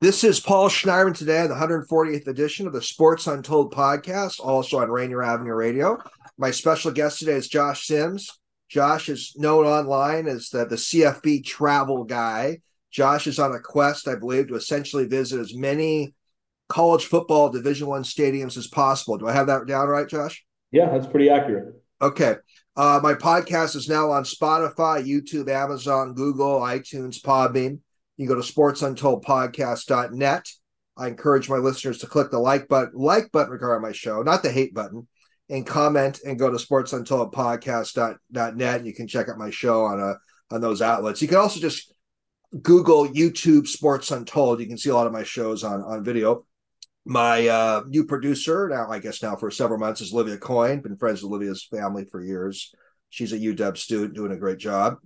This is Paul Schneiderman today on the 140th edition of the Sports Untold podcast, also on Rainier Avenue Radio. My special guest today is Josh Sims. Josh is known online as the, the CFB travel guy. Josh is on a quest, I believe, to essentially visit as many college football Division One stadiums as possible. Do I have that down right, Josh? Yeah, that's pretty accurate. Okay. Uh, my podcast is now on Spotify, YouTube, Amazon, Google, iTunes, Podbean. You go to sportsuntoldpodcast.net. I encourage my listeners to click the like button, like button regarding my show, not the hate button, and comment and go to sportsuntoldpodcast.net. You can check out my show on a uh, on those outlets. You can also just Google YouTube Sports Untold. You can see a lot of my shows on on video. My uh, new producer now, I guess now for several months, is Olivia Coyne. Been friends with Olivia's family for years. She's a UW student doing a great job.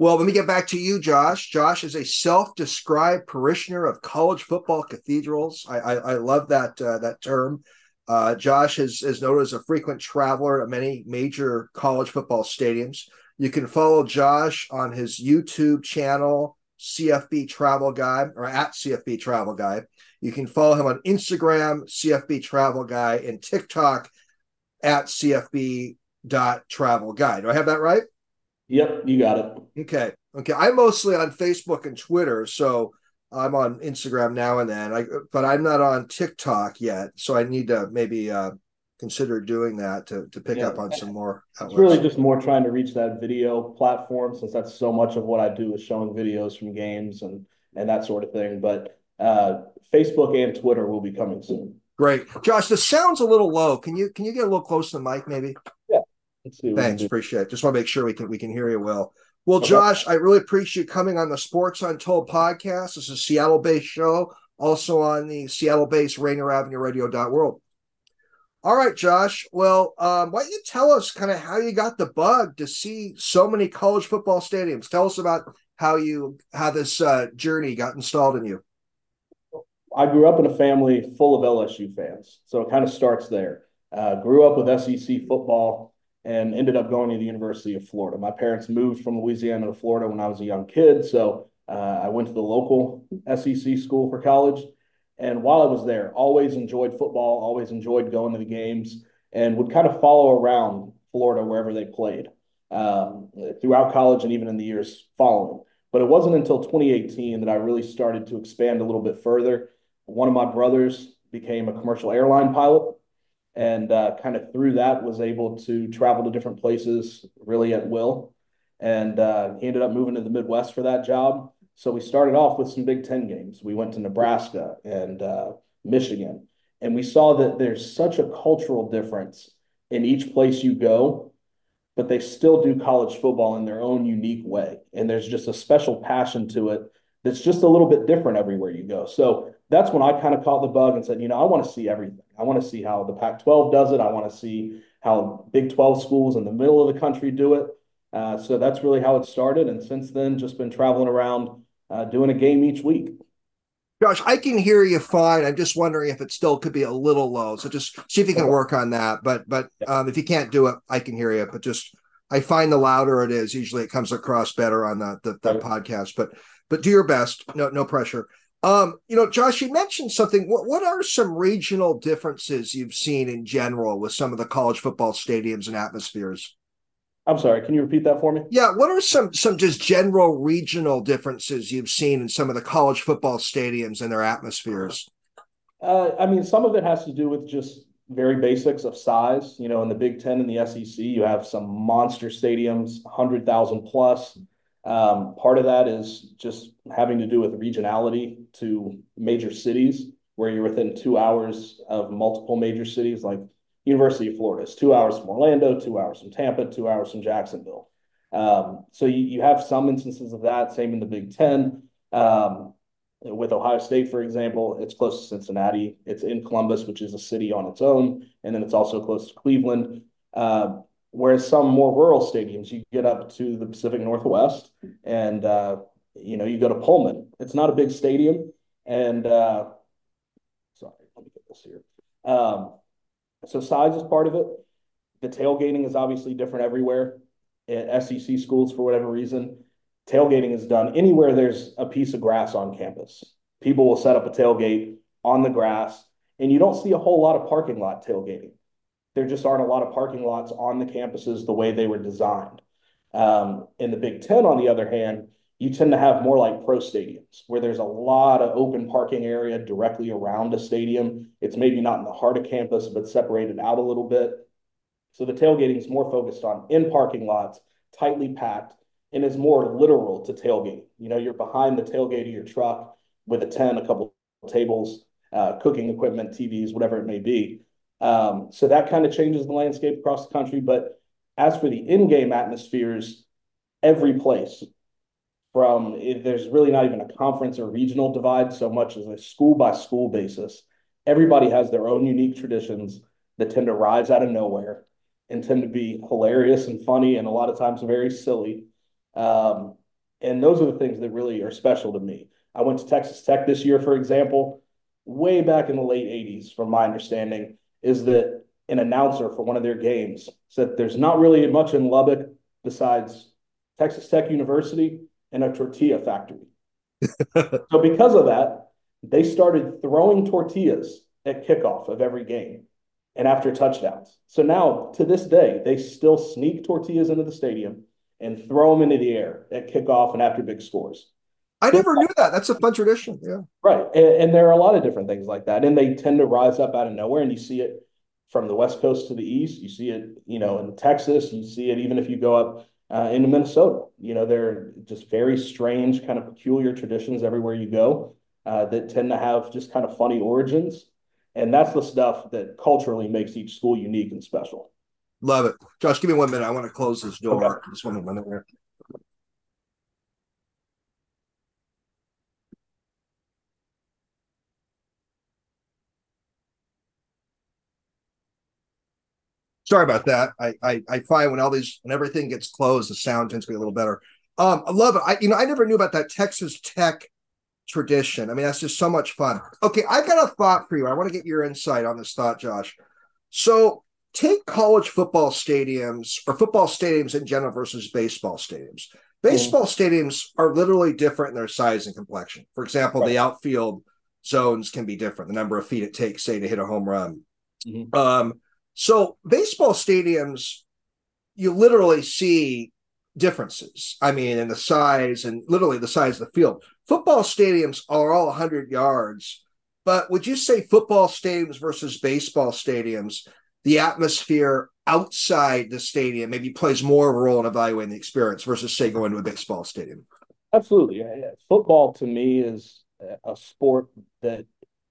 Well, let me get back to you, Josh. Josh is a self-described parishioner of college football cathedrals. I, I, I love that uh, that term. Uh, Josh is, is noted as a frequent traveler at many major college football stadiums. You can follow Josh on his YouTube channel, CFB Travel Guy, or at CFB Travel Guy. You can follow him on Instagram, CFB Travel Guy, and TikTok at CFB Travel Guy. Do I have that right? Yep, you got it. Okay. Okay. I'm mostly on Facebook and Twitter, so I'm on Instagram now and then. I but I'm not on TikTok yet, so I need to maybe uh, consider doing that to to pick yeah. up on some more. Outlets. It's really just more trying to reach that video platform, since that's so much of what I do is showing videos from games and and that sort of thing. But uh, Facebook and Twitter will be coming soon. Great, Josh. The sound's a little low. Can you can you get a little close to the mic, maybe? Yeah. Thanks, appreciate it. Just want to make sure we can we can hear you well. Well, Josh, I really appreciate you coming on the Sports Untold podcast. This is a Seattle-based show, also on the Seattle-based Rainier Avenue Radio world. All right, Josh. Well, um, why don't you tell us kind of how you got the bug to see so many college football stadiums? Tell us about how you how this uh, journey got installed in you. I grew up in a family full of LSU fans, so it kind of starts there. Uh, grew up with SEC football and ended up going to the University of Florida. My parents moved from Louisiana to Florida when I was a young kid, so uh, I went to the local SEC school for college. And while I was there, always enjoyed football, always enjoyed going to the games, and would kind of follow around Florida wherever they played um, throughout college and even in the years following. But it wasn't until 2018 that I really started to expand a little bit further. One of my brothers became a commercial airline pilot and uh, kind of through that was able to travel to different places really at will. And uh, he ended up moving to the Midwest for that job. So we started off with some Big Ten games. We went to Nebraska and uh, Michigan, and we saw that there's such a cultural difference in each place you go, but they still do college football in their own unique way. And there's just a special passion to it that's just a little bit different everywhere you go. So that's when I kind of caught the bug and said, you know, I want to see everything. I want to see how the Pac 12 does it. I want to see how Big 12 schools in the middle of the country do it. Uh, so that's really how it started. And since then, just been traveling around uh, doing a game each week. Josh, I can hear you fine. I'm just wondering if it still could be a little low. So just see if you can work on that. But but um, if you can't do it, I can hear you. But just I find the louder it is, usually it comes across better on the the, the podcast. But but do your best. No no pressure. Um, you know, Josh, you mentioned something. What, what are some regional differences you've seen in general with some of the college football stadiums and atmospheres? I'm sorry, can you repeat that for me? Yeah, what are some some just general regional differences you've seen in some of the college football stadiums and their atmospheres? Uh, I mean, some of it has to do with just very basics of size. You know, in the Big Ten and the SEC, you have some monster stadiums, hundred thousand plus. Um, part of that is just having to do with regionality to major cities, where you're within two hours of multiple major cities, like University of Florida is two hours from Orlando, two hours from Tampa, two hours from Jacksonville. Um, so you, you have some instances of that. Same in the Big Ten. Um, with Ohio State, for example, it's close to Cincinnati. It's in Columbus, which is a city on its own, and then it's also close to Cleveland. Uh, Whereas some more rural stadiums, you get up to the Pacific Northwest, and uh, you know you go to Pullman. It's not a big stadium, and uh, sorry, let me get this here. Um, so size is part of it. The tailgating is obviously different everywhere. At SEC schools, for whatever reason, tailgating is done anywhere there's a piece of grass on campus. People will set up a tailgate on the grass, and you don't see a whole lot of parking lot tailgating. There just aren't a lot of parking lots on the campuses the way they were designed. Um, in the Big Ten, on the other hand, you tend to have more like pro stadiums where there's a lot of open parking area directly around a stadium. It's maybe not in the heart of campus, but separated out a little bit. So the tailgating is more focused on in parking lots, tightly packed, and is more literal to tailgate. You know, you're behind the tailgate of your truck with a tent, a couple tables, uh, cooking equipment, TVs, whatever it may be. Um, so that kind of changes the landscape across the country. But as for the in-game atmospheres, every place from there's really not even a conference or regional divide so much as a school by school basis. Everybody has their own unique traditions that tend to rise out of nowhere and tend to be hilarious and funny and a lot of times very silly. Um, and those are the things that really are special to me. I went to Texas Tech this year, for example, way back in the late 80s, from my understanding, is that an announcer for one of their games said there's not really much in Lubbock besides Texas Tech University and a tortilla factory. so because of that, they started throwing tortillas at kickoff of every game and after touchdowns. So now to this day, they still sneak tortillas into the stadium and throw them into the air at kickoff and after big scores. I never knew that. That's a fun tradition. Yeah. Right. And, and, there are a lot of different things like that. And they tend to rise up out of nowhere. And you see it from the West Coast to the East. You see it, you know, in Texas. You see it even if you go up uh, into Minnesota. You know, they're just very strange, kind of peculiar traditions everywhere you go uh, that tend to have just kind of funny origins. And that's the stuff that culturally makes each school unique and special. Love it. Josh, give me one minute. I want to close this door. Okay. Just one minute Sorry about that. I, I, I find when all these when everything gets closed, the sound tends to be a little better. Um, I love it. I you know I never knew about that Texas Tech tradition. I mean, that's just so much fun. Okay, I got a thought for you. I want to get your insight on this thought, Josh. So take college football stadiums or football stadiums in general versus baseball stadiums. Baseball mm-hmm. stadiums are literally different in their size and complexion. For example, right. the outfield zones can be different. The number of feet it takes, say, to hit a home run. Mm-hmm. Um, so baseball stadiums, you literally see differences. I mean, in the size and literally the size of the field. Football stadiums are all 100 yards, but would you say football stadiums versus baseball stadiums, the atmosphere outside the stadium maybe plays more of a role in evaluating the experience versus say going to a baseball stadium? Absolutely. Yeah. Football to me is a sport that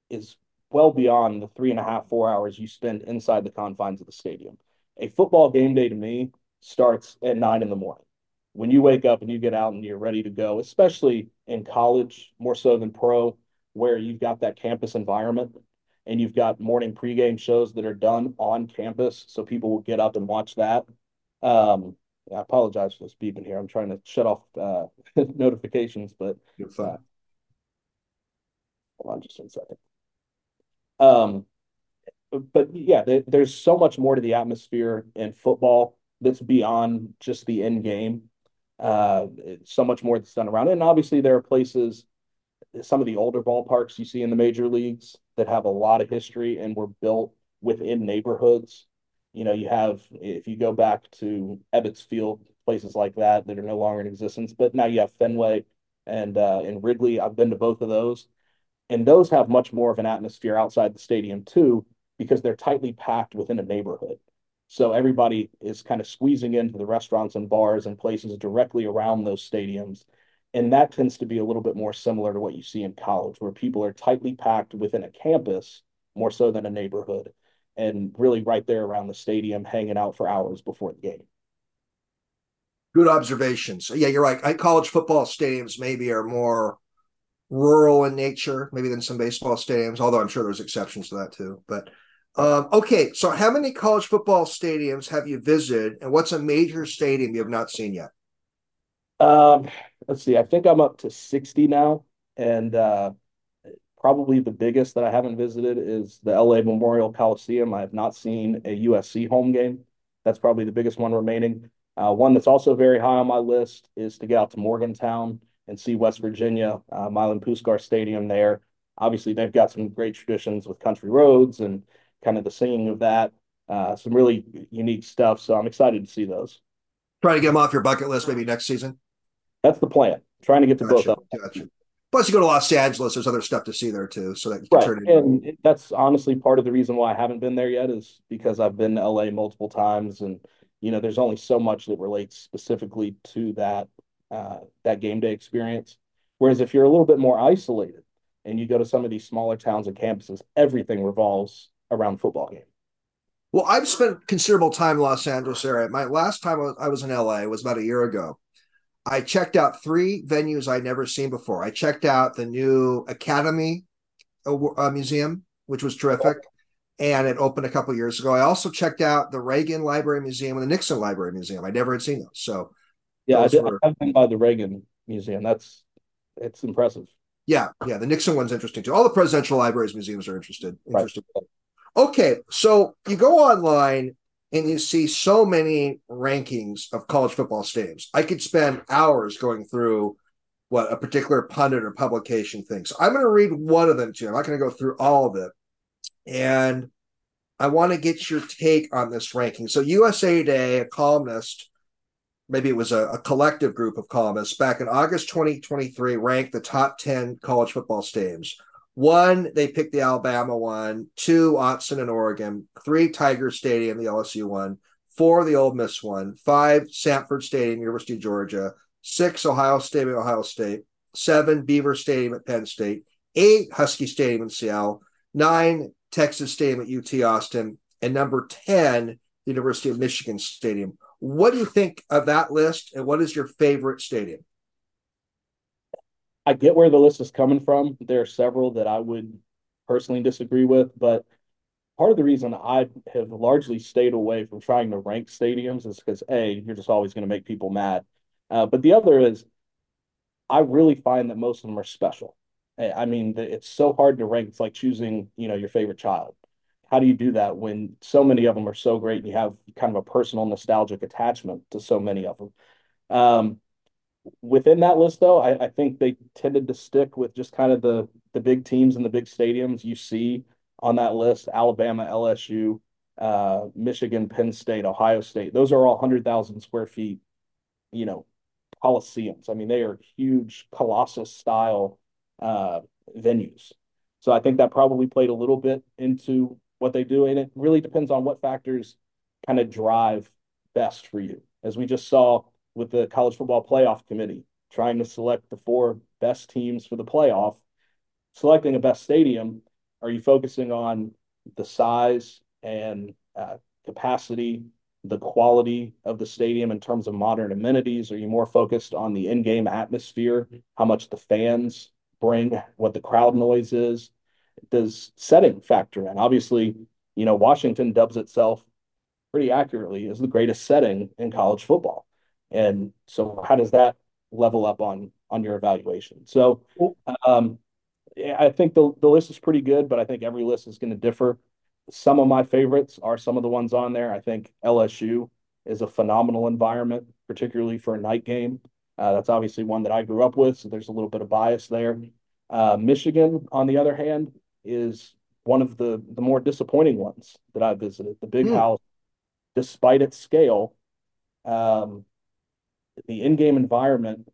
is well beyond the three and a half, four hours you spend inside the confines of the stadium. A football game day to me starts at nine in the morning. When you wake up and you get out and you're ready to go, especially in college, more so than pro, where you've got that campus environment and you've got morning pregame shows that are done on campus. So people will get up and watch that. Um, I apologize for this beeping here. I'm trying to shut off uh, notifications, but you're fine. Uh, hold on just one second. Um, but yeah, there's so much more to the atmosphere in football that's beyond just the end game. Uh, so much more that's done around it. And obviously, there are places, some of the older ballparks you see in the major leagues that have a lot of history and were built within neighborhoods. You know, you have, if you go back to Ebbets Field, places like that that are no longer in existence, but now you have Fenway and uh, and Wrigley. I've been to both of those. And those have much more of an atmosphere outside the stadium too, because they're tightly packed within a neighborhood. So everybody is kind of squeezing into the restaurants and bars and places directly around those stadiums. And that tends to be a little bit more similar to what you see in college, where people are tightly packed within a campus more so than a neighborhood and really right there around the stadium hanging out for hours before the game. Good observations. Yeah, you're right. I, college football stadiums maybe are more rural in nature, maybe than some baseball stadiums, although I'm sure there's exceptions to that too. But um, okay, so how many college football stadiums have you visited, and what's a major stadium you have not seen yet? Um, let's see. I think I'm up to 60 now, and uh, probably the biggest that I haven't visited is the LA Memorial Coliseum. I have not seen a USC home game. That's probably the biggest one remaining. Uh, one that's also very high on my list is to get out to Morgantown and see West Virginia, uh, Milan Puskar Stadium there. Obviously, they've got some great traditions with country roads and kind of the singing of that. Uh, some really unique stuff. So I'm excited to see those. Try to get them off your bucket list maybe next season. That's the plan. Trying to get to gotcha, both. Gotcha. Plus, you go to Los Angeles. There's other stuff to see there too, so that right. turn and that's honestly part of the reason why I haven't been there yet is because I've been to LA multiple times, and you know, there's only so much that relates specifically to that uh, that game day experience. Whereas if you're a little bit more isolated and you go to some of these smaller towns and campuses, everything revolves around football game. Well, I've spent considerable time in Los Angeles area. My last time I was in LA was about a year ago. I checked out three venues I'd never seen before. I checked out the new Academy uh, Museum, which was terrific, and it opened a couple years ago. I also checked out the Reagan Library Museum and the Nixon Library Museum. I never had seen those. So, yeah, I, did, were... I've been by the Reagan Museum. That's it's impressive. Yeah, yeah, the Nixon one's interesting too. All the presidential libraries, museums are interested. Interested. Right. Okay, so you go online and you see so many rankings of college football stadiums. I could spend hours going through what a particular pundit or publication thinks. I'm going to read one of them to you. I'm not going to go through all of it. And I want to get your take on this ranking. So, USA Today, a columnist, maybe it was a, a collective group of columnists back in August 2023, ranked the top 10 college football stadiums. One, they picked the Alabama one. Two, Autzen and Oregon. Three, Tiger Stadium, the LSU one. Four, the Ole Miss one. Five, Sanford Stadium, University of Georgia. Six, Ohio Stadium, Ohio State. Seven, Beaver Stadium at Penn State. Eight, Husky Stadium in Seattle. Nine, Texas Stadium at UT Austin. And number 10, the University of Michigan Stadium. What do you think of that list? And what is your favorite stadium? I get where the list is coming from. There are several that I would personally disagree with, but part of the reason I have largely stayed away from trying to rank stadiums is because A, you're just always going to make people mad. Uh, but the other is, I really find that most of them are special. I mean, it's so hard to rank. It's like choosing, you know, your favorite child. How do you do that when so many of them are so great and you have kind of a personal nostalgic attachment to so many of them? Um, within that list, though, I, I, think they tended to stick with just kind of the the big teams and the big stadiums you see on that list: Alabama, LSU, uh, Michigan, Penn State, Ohio State. Those are all hundred thousand square feet, you know, coliseums. I mean, they are huge, colossus style uh, venues. So I think that probably played a little bit into what they do, and it really depends on what factors kind of drive best for you. As we just saw with the college football playoff committee trying to select the four best teams for the playoff selecting a best stadium are you focusing on the size and uh, capacity the quality of the stadium in terms of modern amenities are you more focused on the in-game atmosphere how much the fans bring what the crowd noise is does setting factor in obviously you know washington dubs itself pretty accurately as the greatest setting in college football and so how does that level up on on your evaluation? So um, I think the, the list is pretty good, but I think every list is going to differ. Some of my favorites are some of the ones on there. I think LSU is a phenomenal environment, particularly for a night game. Uh, that's obviously one that I grew up with, so there's a little bit of bias there. Uh, Michigan, on the other hand, is one of the the more disappointing ones that I visited. The Big mm. House, despite its scale, um, the in-game environment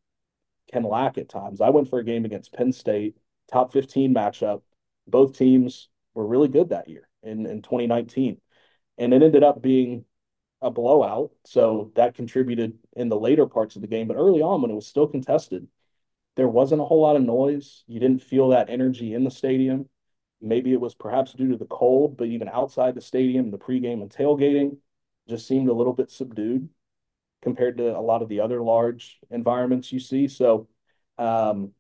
can lack at times. I went for a game against Penn State, top 15 matchup. Both teams were really good that year in, in 2019. And it ended up being a blowout. So that contributed in the later parts of the game. But early on, when it was still contested, there wasn't a whole lot of noise. You didn't feel that energy in the stadium. Maybe it was perhaps due to the cold, but even outside the stadium, the pregame and tailgating just seemed a little bit subdued compared to a lot of the other large environments you see. So, um,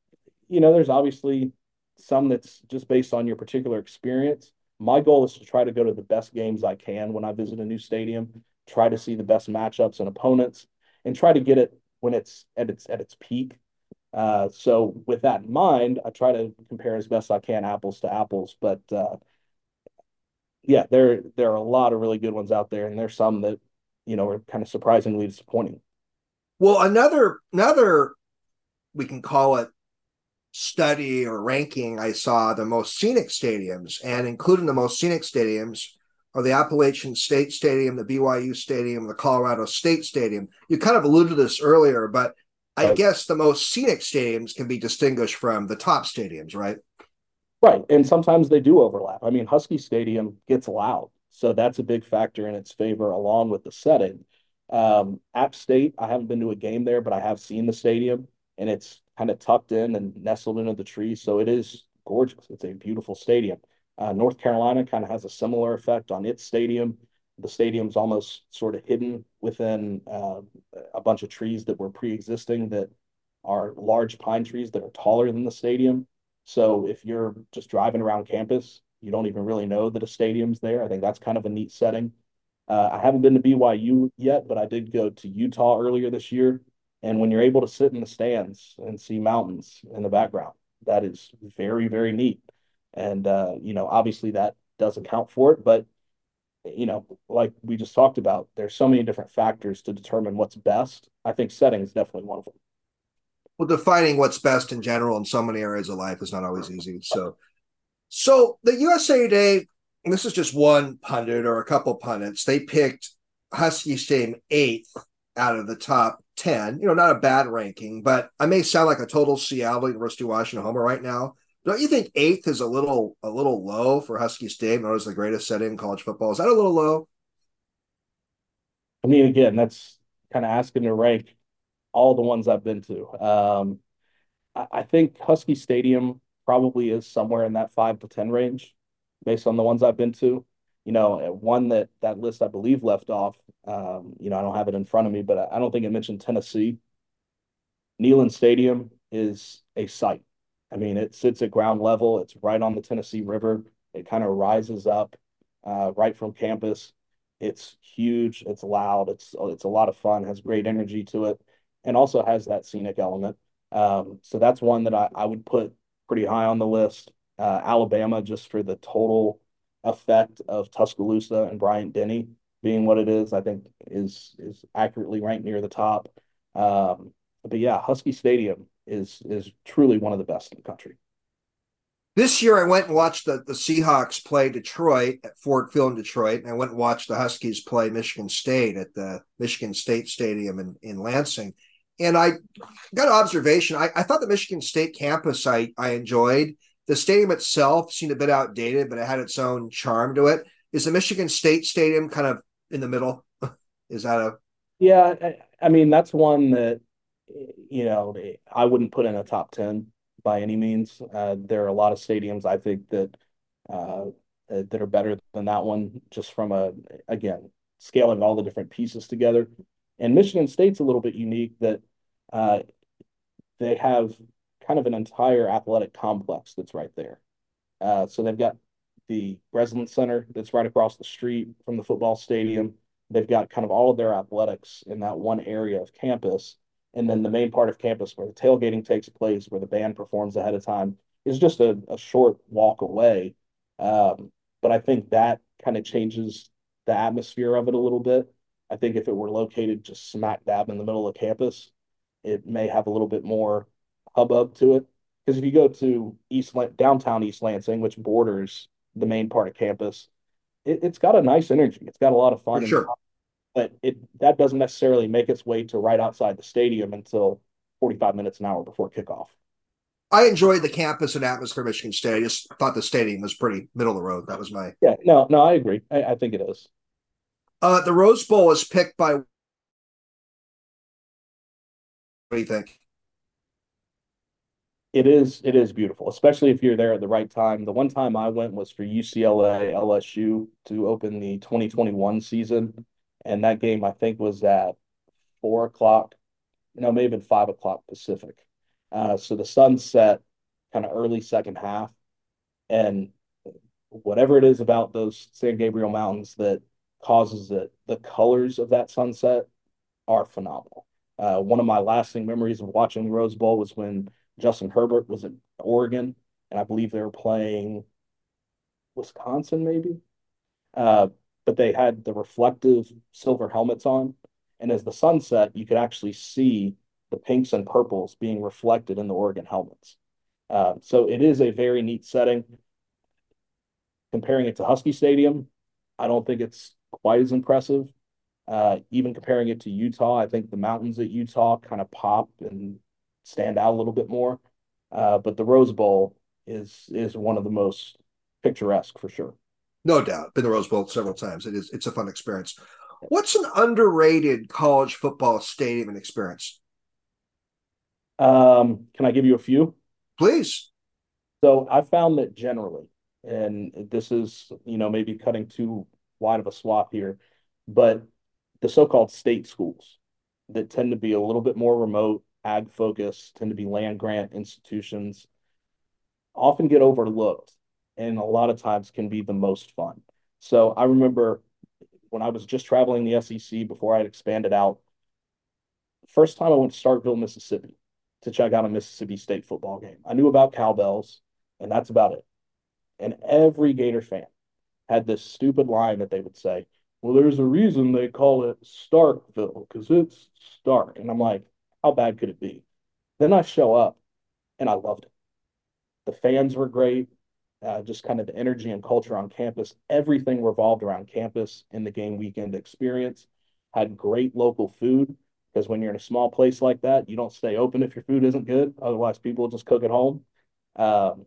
you know, there's obviously some that's just based on your particular experience. My goal is to try to go to the best games I can when I visit a new stadium, try to see the best matchups and opponents, and try to get it when it's at its at its peak. Uh, so with that in mind, I try to compare as best I can apples to apples. But uh, yeah, there there are a lot of really good ones out there, and there's some that you know, are kind of surprisingly disappointing. Well, another another we can call it study or ranking, I saw the most scenic stadiums, and including the most scenic stadiums are the Appalachian State Stadium, the BYU Stadium, the Colorado State Stadium. You kind of alluded to this earlier, but I right. guess the most scenic stadiums can be distinguished from the top stadiums, right? Right. And sometimes they do overlap. I mean, Husky Stadium gets loud. So that's a big factor in its favor, along with the setting. Um, App State, I haven't been to a game there, but I have seen the stadium and it's kind of tucked in and nestled into the trees. So it is gorgeous. It's a beautiful stadium. Uh, North Carolina kind of has a similar effect on its stadium. The stadium's almost sort of hidden within uh, a bunch of trees that were pre-existing that are large pine trees that are taller than the stadium. So if you're just driving around campus, you don't even really know that a stadium's there. I think that's kind of a neat setting. Uh, I haven't been to BYU yet, but I did go to Utah earlier this year. And when you're able to sit in the stands and see mountains in the background, that is very, very neat. And, uh, you know, obviously that doesn't count for it, but, you know, like we just talked about, there's so many different factors to determine what's best. I think setting is definitely one of them. Well, defining what's best in general in so many areas of life is not always easy. So, so the USA Today, this is just one pundit or a couple pundits. They picked Husky Stadium eighth out of the top 10. You know, not a bad ranking, but I may sound like a total Seattle University Washington homer right now. Don't you think eighth is a little a little low for Husky Stadium? Known as the greatest setting in college football. Is that a little low? I mean, again, that's kind of asking to rank all the ones I've been to. Um, I, I think Husky Stadium probably is somewhere in that five to ten range, based on the ones I've been to. You know, one that that list I believe left off. Um, you know, I don't have it in front of me, but I don't think it mentioned Tennessee. Neyland Stadium is a site. I mean, it sits at ground level. It's right on the Tennessee River. It kind of rises up uh, right from campus. It's huge. It's loud. It's it's a lot of fun. Has great energy to it, and also has that scenic element. Um, so that's one that I, I would put pretty high on the list. Uh, Alabama, just for the total effect of Tuscaloosa and Bryant Denny being what it is, I think is is accurately ranked near the top. Um, but yeah, Husky Stadium is is truly one of the best in the country. This year, I went and watched the, the Seahawks play Detroit at Ford Field in Detroit, and I went and watched the Huskies play Michigan State at the Michigan State Stadium in, in Lansing. And I got an observation. I, I thought the Michigan State campus I, I enjoyed. The stadium itself seemed a bit outdated, but it had its own charm to it. Is the Michigan State Stadium kind of in the middle? Is that a yeah? I, I mean, that's one that you know I wouldn't put in a top ten by any means. Uh, there are a lot of stadiums I think that uh, that are better than that one, just from a again scaling all the different pieces together. And Michigan State's a little bit unique that uh, they have kind of an entire athletic complex that's right there. Uh, so they've got the Breslin Center that's right across the street from the football stadium. They've got kind of all of their athletics in that one area of campus. And then the main part of campus where the tailgating takes place, where the band performs ahead of time, is just a, a short walk away. Um, but I think that kind of changes the atmosphere of it a little bit. I think if it were located just smack dab in the middle of campus, it may have a little bit more hubbub to it. Because if you go to East downtown East Lansing, which borders the main part of campus, it, has got a nice energy. It's got a lot of fun. For sure. But it that doesn't necessarily make its way to right outside the stadium until 45 minutes an hour before kickoff. I enjoyed the campus and atmosphere of Michigan State. I just thought the stadium was pretty middle of the road. That was my yeah. No, no, I agree. I, I think it is. Uh, the Rose Bowl is picked by. What do you think? It is it is beautiful, especially if you're there at the right time. The one time I went was for UCLA LSU to open the 2021 season, and that game I think was at four o'clock, you know, maybe five o'clock Pacific. Uh, so the sun set kind of early second half, and whatever it is about those San Gabriel Mountains that causes it, the colors of that sunset are phenomenal. Uh, one of my lasting memories of watching the Rose Bowl was when Justin Herbert was in Oregon, and I believe they were playing Wisconsin, maybe. Uh, but they had the reflective silver helmets on, and as the sun set, you could actually see the pinks and purples being reflected in the Oregon helmets. Uh, so it is a very neat setting. Comparing it to Husky Stadium, I don't think it's quite as impressive. Uh, even comparing it to Utah, I think the mountains at Utah kind of pop and stand out a little bit more. Uh, but the Rose Bowl is is one of the most picturesque for sure. No doubt. Been the Rose Bowl several times. It is it's a fun experience. What's an underrated college football stadium and experience? Um, can I give you a few? Please. So I found that generally, and this is, you know, maybe cutting too wide of a swath here, but the so-called state schools that tend to be a little bit more remote, ag focused, tend to be land grant institutions, often get overlooked and a lot of times can be the most fun. So I remember when I was just traveling the SEC before I had expanded out, first time I went to Starkville, Mississippi to check out a Mississippi State football game. I knew about cowbells, and that's about it. And every Gator fan had this stupid line that they would say, well, there's a reason they call it Starkville because it's stark. And I'm like, how bad could it be? Then I show up and I loved it. The fans were great. Uh, just kind of the energy and culture on campus. Everything revolved around campus in the game weekend experience. Had great local food because when you're in a small place like that, you don't stay open if your food isn't good. Otherwise, people just cook at home. Um,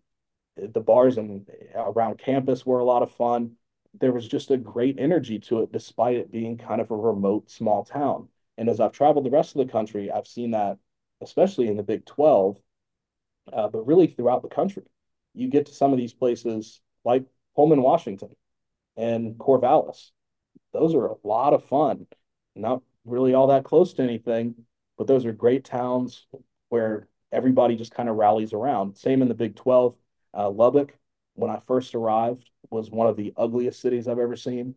the bars and around campus were a lot of fun there was just a great energy to it, despite it being kind of a remote small town. And as I've traveled the rest of the country, I've seen that, especially in the Big 12, uh, but really throughout the country. You get to some of these places like Pullman, Washington, and Corvallis. Those are a lot of fun. Not really all that close to anything, but those are great towns where everybody just kind of rallies around. Same in the Big 12. Uh, Lubbock, when I first arrived, was one of the ugliest cities I've ever seen.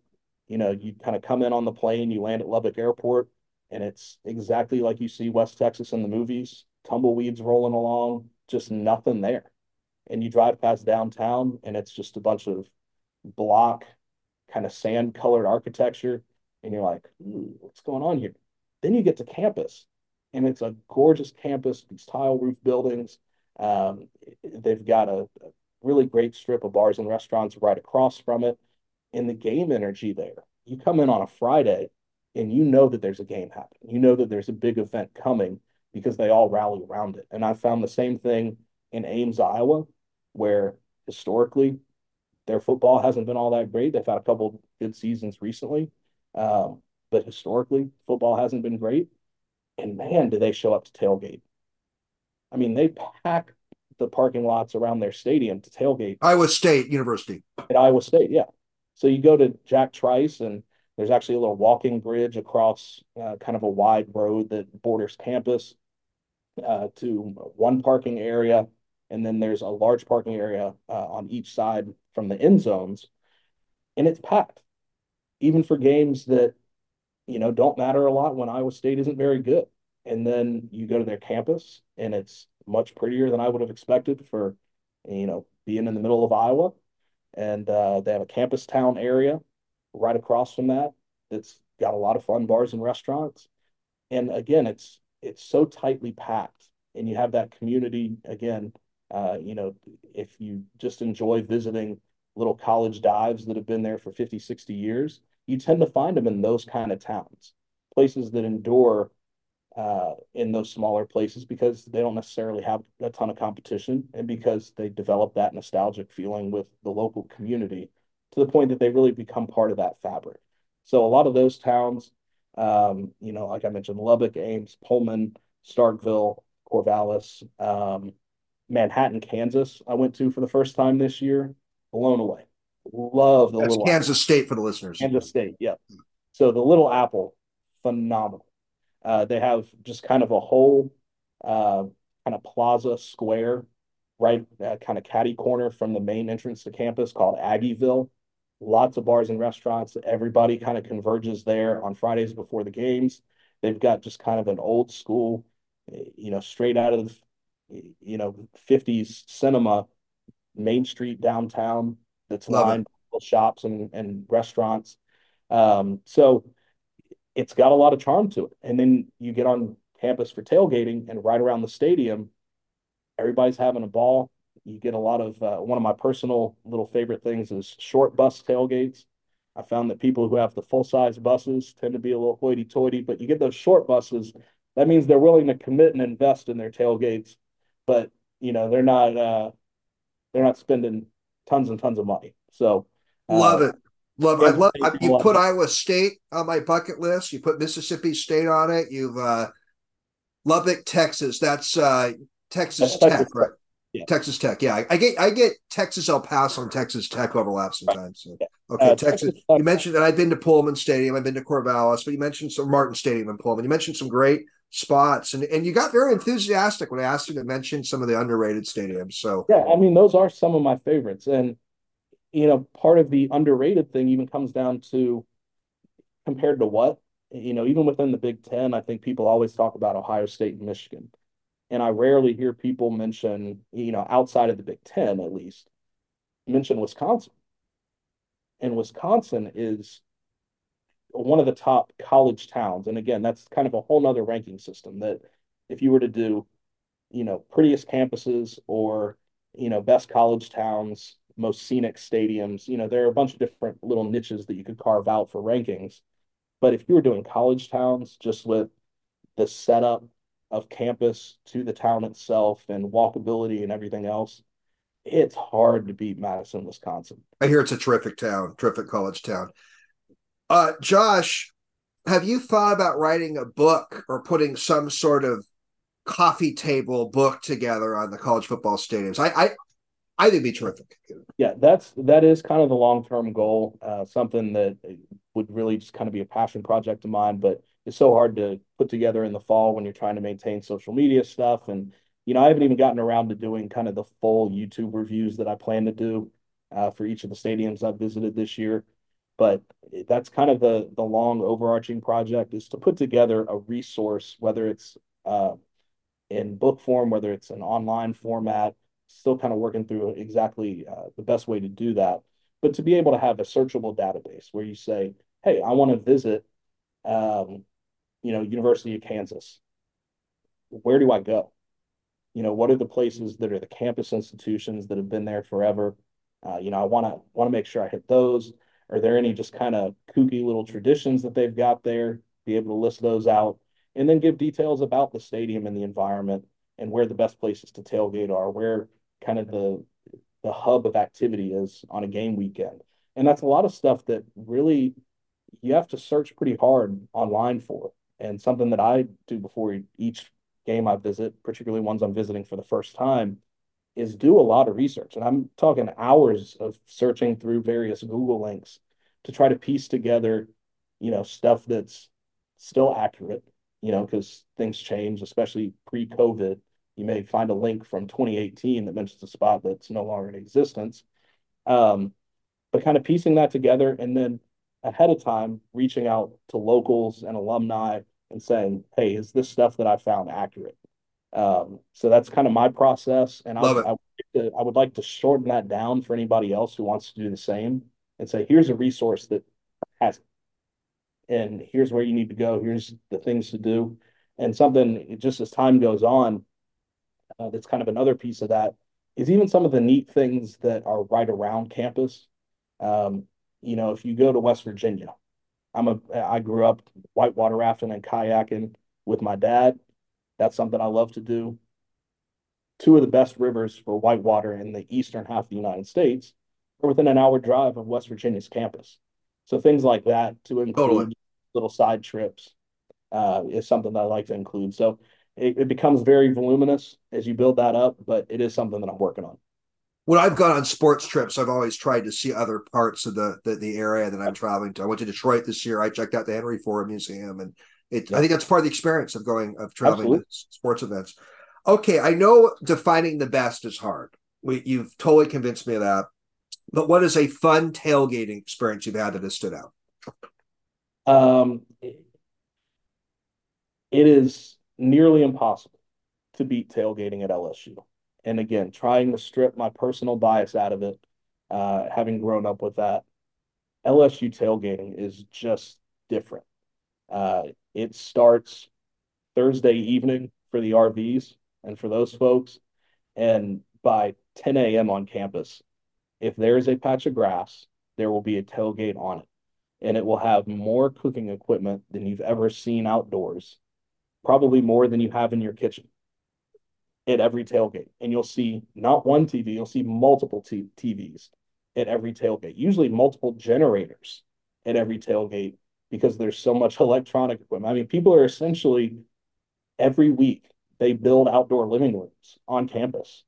You know, you kind of come in on the plane, you land at Lubbock Airport, and it's exactly like you see West Texas in the movies tumbleweeds rolling along, just nothing there. And you drive past downtown, and it's just a bunch of block, kind of sand colored architecture. And you're like, what's going on here? Then you get to campus, and it's a gorgeous campus, these tile roof buildings. Um, they've got a, a really great strip of bars and restaurants right across from it. And the game energy there. You come in on a Friday and you know that there's a game happening. You know that there's a big event coming because they all rally around it. And I found the same thing in Ames, Iowa, where historically their football hasn't been all that great. They've had a couple good seasons recently, um, but historically football hasn't been great. And man, do they show up to tailgate? I mean, they pack the parking lots around their stadium to tailgate. Iowa State University. At Iowa State, yeah. So you go to Jack Trice, and there's actually a little walking bridge across uh, kind of a wide road that borders campus uh, to one parking area. And then there's a large parking area uh, on each side from the end zones. And it's packed, even for games that, you know, don't matter a lot when Iowa State isn't very good. And then you go to their campus, and it's much prettier than I would have expected for, you know, being in the middle of Iowa. And uh, they have a campus town area right across from that that's got a lot of fun bars and restaurants. And again, it's it's so tightly packed, and you have that community again. Uh, you know, if you just enjoy visiting little college dives that have been there for 50, 60 years, you tend to find them in those kind of towns, places that endure uh, in those smaller places because they don't necessarily have a ton of competition and because they develop that nostalgic feeling with the local community to the point that they really become part of that fabric. So a lot of those towns, um, you know, like I mentioned, Lubbock, Ames, Pullman, Starkville, Corvallis, um, Manhattan, Kansas, I went to for the first time this year, blown away. Love the That's little Kansas apple. State for the listeners. Kansas State, yeah. So the Little Apple, phenomenal. Uh, they have just kind of a whole uh, kind of plaza square right uh, kind of caddy corner from the main entrance to campus called Aggieville. Lots of bars and restaurants. Everybody kind of converges there on Fridays before the games. They've got just kind of an old school, you know, straight out of, you know, 50s cinema, Main Street downtown that's Love lined with shops and, and restaurants. Um, so it's got a lot of charm to it. And then you get on campus for tailgating, and right around the stadium, everybody's having a ball. You get a lot of uh, one of my personal little favorite things is short bus tailgates. I found that people who have the full size buses tend to be a little hoity toity, but you get those short buses. That means they're willing to commit and invest in their tailgates, but you know they're not uh, they're not spending tons and tons of money. So uh, love it, love it. I love you put Iowa State on my bucket list. You put Mississippi State on it. You've uh, Lubbock, Texas. That's uh, Texas That's Tech, Texas right? Yeah. Texas Tech. Yeah, I, get I get Texas El Paso and Texas Tech overlap sometimes. So. Okay, uh, Texas. Texas you mentioned that I've been to Pullman Stadium. I've been to Corvallis, but you mentioned some Martin Stadium in Pullman. You mentioned some great spots, and and you got very enthusiastic when I asked you to mention some of the underrated stadiums. So yeah, I mean those are some of my favorites, and you know part of the underrated thing even comes down to compared to what you know even within the Big Ten. I think people always talk about Ohio State and Michigan and I rarely hear people mention, you know, outside of the Big Ten at least, mention Wisconsin. And Wisconsin is one of the top college towns. And again, that's kind of a whole nother ranking system that if you were to do, you know, prettiest campuses or, you know, best college towns, most scenic stadiums, you know, there are a bunch of different little niches that you could carve out for rankings. But if you were doing college towns just with the setup of campus to the town itself and walkability and everything else, it's hard to beat Madison, Wisconsin. I hear it's a terrific town, terrific college town. Uh, Josh, have you thought about writing a book or putting some sort of coffee table book together on the college football stadiums? I, I, I think it'd be terrific. Yeah, that's that is kind of the long term goal. Uh, something that would really just kind of be a passion project of mine, but it's so hard to put together in the fall when you're trying to maintain social media stuff. And, you know, I haven't even gotten around to doing kind of the full YouTube reviews that I plan to do uh, for each of the stadiums I've visited this year. But that's kind of the the long overarching project is to put together a resource, whether it's uh, in book form, whether it's an online format, still kind of working through exactly uh, the best way to do that. But to be able to have a searchable database where you say, hey, I want to visit um, you know, University of Kansas. Where do I go? You know, what are the places that are the campus institutions that have been there forever? Uh, you know, I want to want to make sure I hit those. Are there any just kind of kooky little traditions that they've got there? Be able to list those out, and then give details about the stadium and the environment and where the best places to tailgate are, where kind of the the hub of activity is on a game weekend. And that's a lot of stuff that really you have to search pretty hard online for. And something that I do before each game I visit, particularly ones I'm visiting for the first time, is do a lot of research. And I'm talking hours of searching through various Google links to try to piece together, you know, stuff that's still accurate, you know, because things change, especially pre-COVID. You may find a link from 2018 that mentions a spot that's no longer in existence. Um, but kind of piecing that together and then ahead of time reaching out to locals and alumni and saying, "Hey, is this stuff that I found accurate?" Um, so that's kind of my process, and I, I, would I would like to shorten that down for anybody else who wants to do the same and say, "Here's a resource that has it, and here's where you need to go. Here's the things to do." And something just as time goes on, uh, that's kind of another piece of that is even some of the neat things that are right around campus. Um, you know, if you go to West Virginia, I'm a I grew up whitewater rafting and kayaking with my dad. That's something I love to do. Two of the best rivers for whitewater in the eastern half of the United States are within an hour drive of West Virginia's campus. So things like that to include totally. little side trips uh, is something that I like to include. So it, it becomes very voluminous as you build that up, but it is something that I'm working on when I've gone on sports trips, I've always tried to see other parts of the the, the area that I'm traveling to. I went to Detroit this year. I checked out the Henry Ford Museum, and it. Yeah. I think that's part of the experience of going of traveling Absolutely. to sports events. Okay, I know defining the best is hard. We, you've totally convinced me of that. But what is a fun tailgating experience you've had that has stood out? Um, it is nearly impossible to beat tailgating at LSU and again, trying to strip my personal bias out of it, uh, having grown up with that. LSU tailgating is just different. Uh, it starts Thursday evening for the RVs and for those folks. And by 10 a.m. on campus, if there is a patch of grass, there will be a tailgate on it. And it will have more cooking equipment than you've ever seen outdoors, probably more than you have in your kitchen at every tailgate. And you'll see not one TV, you'll see multiple TVs at every tailgate, usually multiple generators at every tailgate because there's so much electronic equipment. I mean, people are essentially every week they build outdoor living rooms on campus.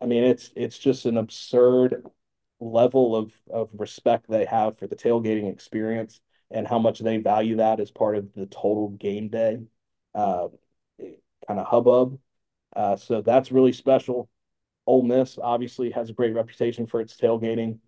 I mean, it's it's just an absurd level of of respect they have for the tailgating experience and how much they value that as part of the total game day uh, kind of hubbub. Uh, so that's really special. Ole Miss obviously has a great reputation for its tailgating,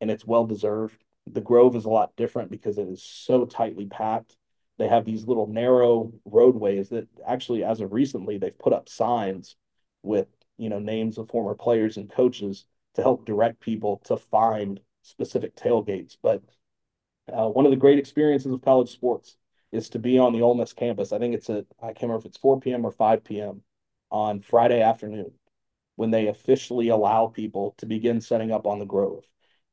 and it's well deserved. The Grove is a lot different because it is so tightly packed. They have these little narrow roadways that actually, as of recently, they've put up signs with you know names of former players and coaches to help direct people to find specific tailgates. But uh, one of the great experiences of college sports is to be on the Ole Miss campus. I think it's at I can't remember if it's 4 p.m. or 5 p.m. on Friday afternoon when they officially allow people to begin setting up on the Grove.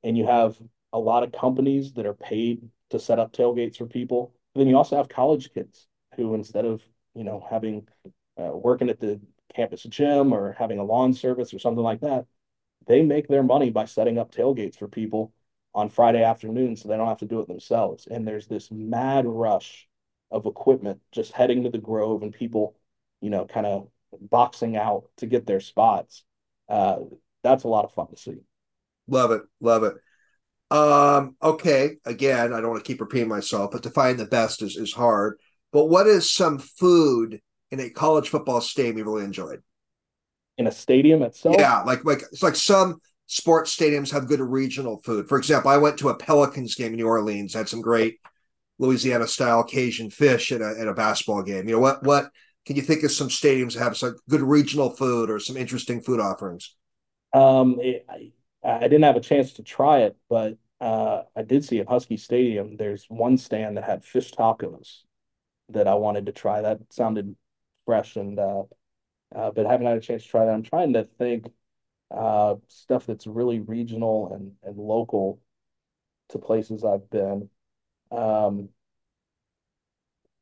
And you have a lot of companies that are paid to set up tailgates for people. But then you also have college kids who, instead of you know having uh, working at the campus gym or having a lawn service or something like that, they make their money by setting up tailgates for people on Friday afternoon so they don't have to do it themselves. And there's this mad rush of equipment just heading to the Grove and people, you know, kind of boxing out to get their spots. Uh, that's a lot of fun to see. Love it. Love it. Um, okay. Again, I don't want to keep repeating myself, but to find the best is, is hard. But what is some food in a college football stadium you really enjoyed? In a stadium itself? Yeah, like like it's like some sports stadiums have good regional food. For example, I went to a Pelicans game in New Orleans, had some great Louisiana style Cajun fish at a, at a basketball game. You know what what can you think of some stadiums that have some good regional food or some interesting food offerings? Um, it, I, I didn't have a chance to try it, but uh, I did see at Husky Stadium. There's one stand that had fish tacos that I wanted to try. That sounded fresh and uh, uh, but haven't had a chance to try that. I'm trying to think uh, stuff that's really regional and and local to places I've been. Um,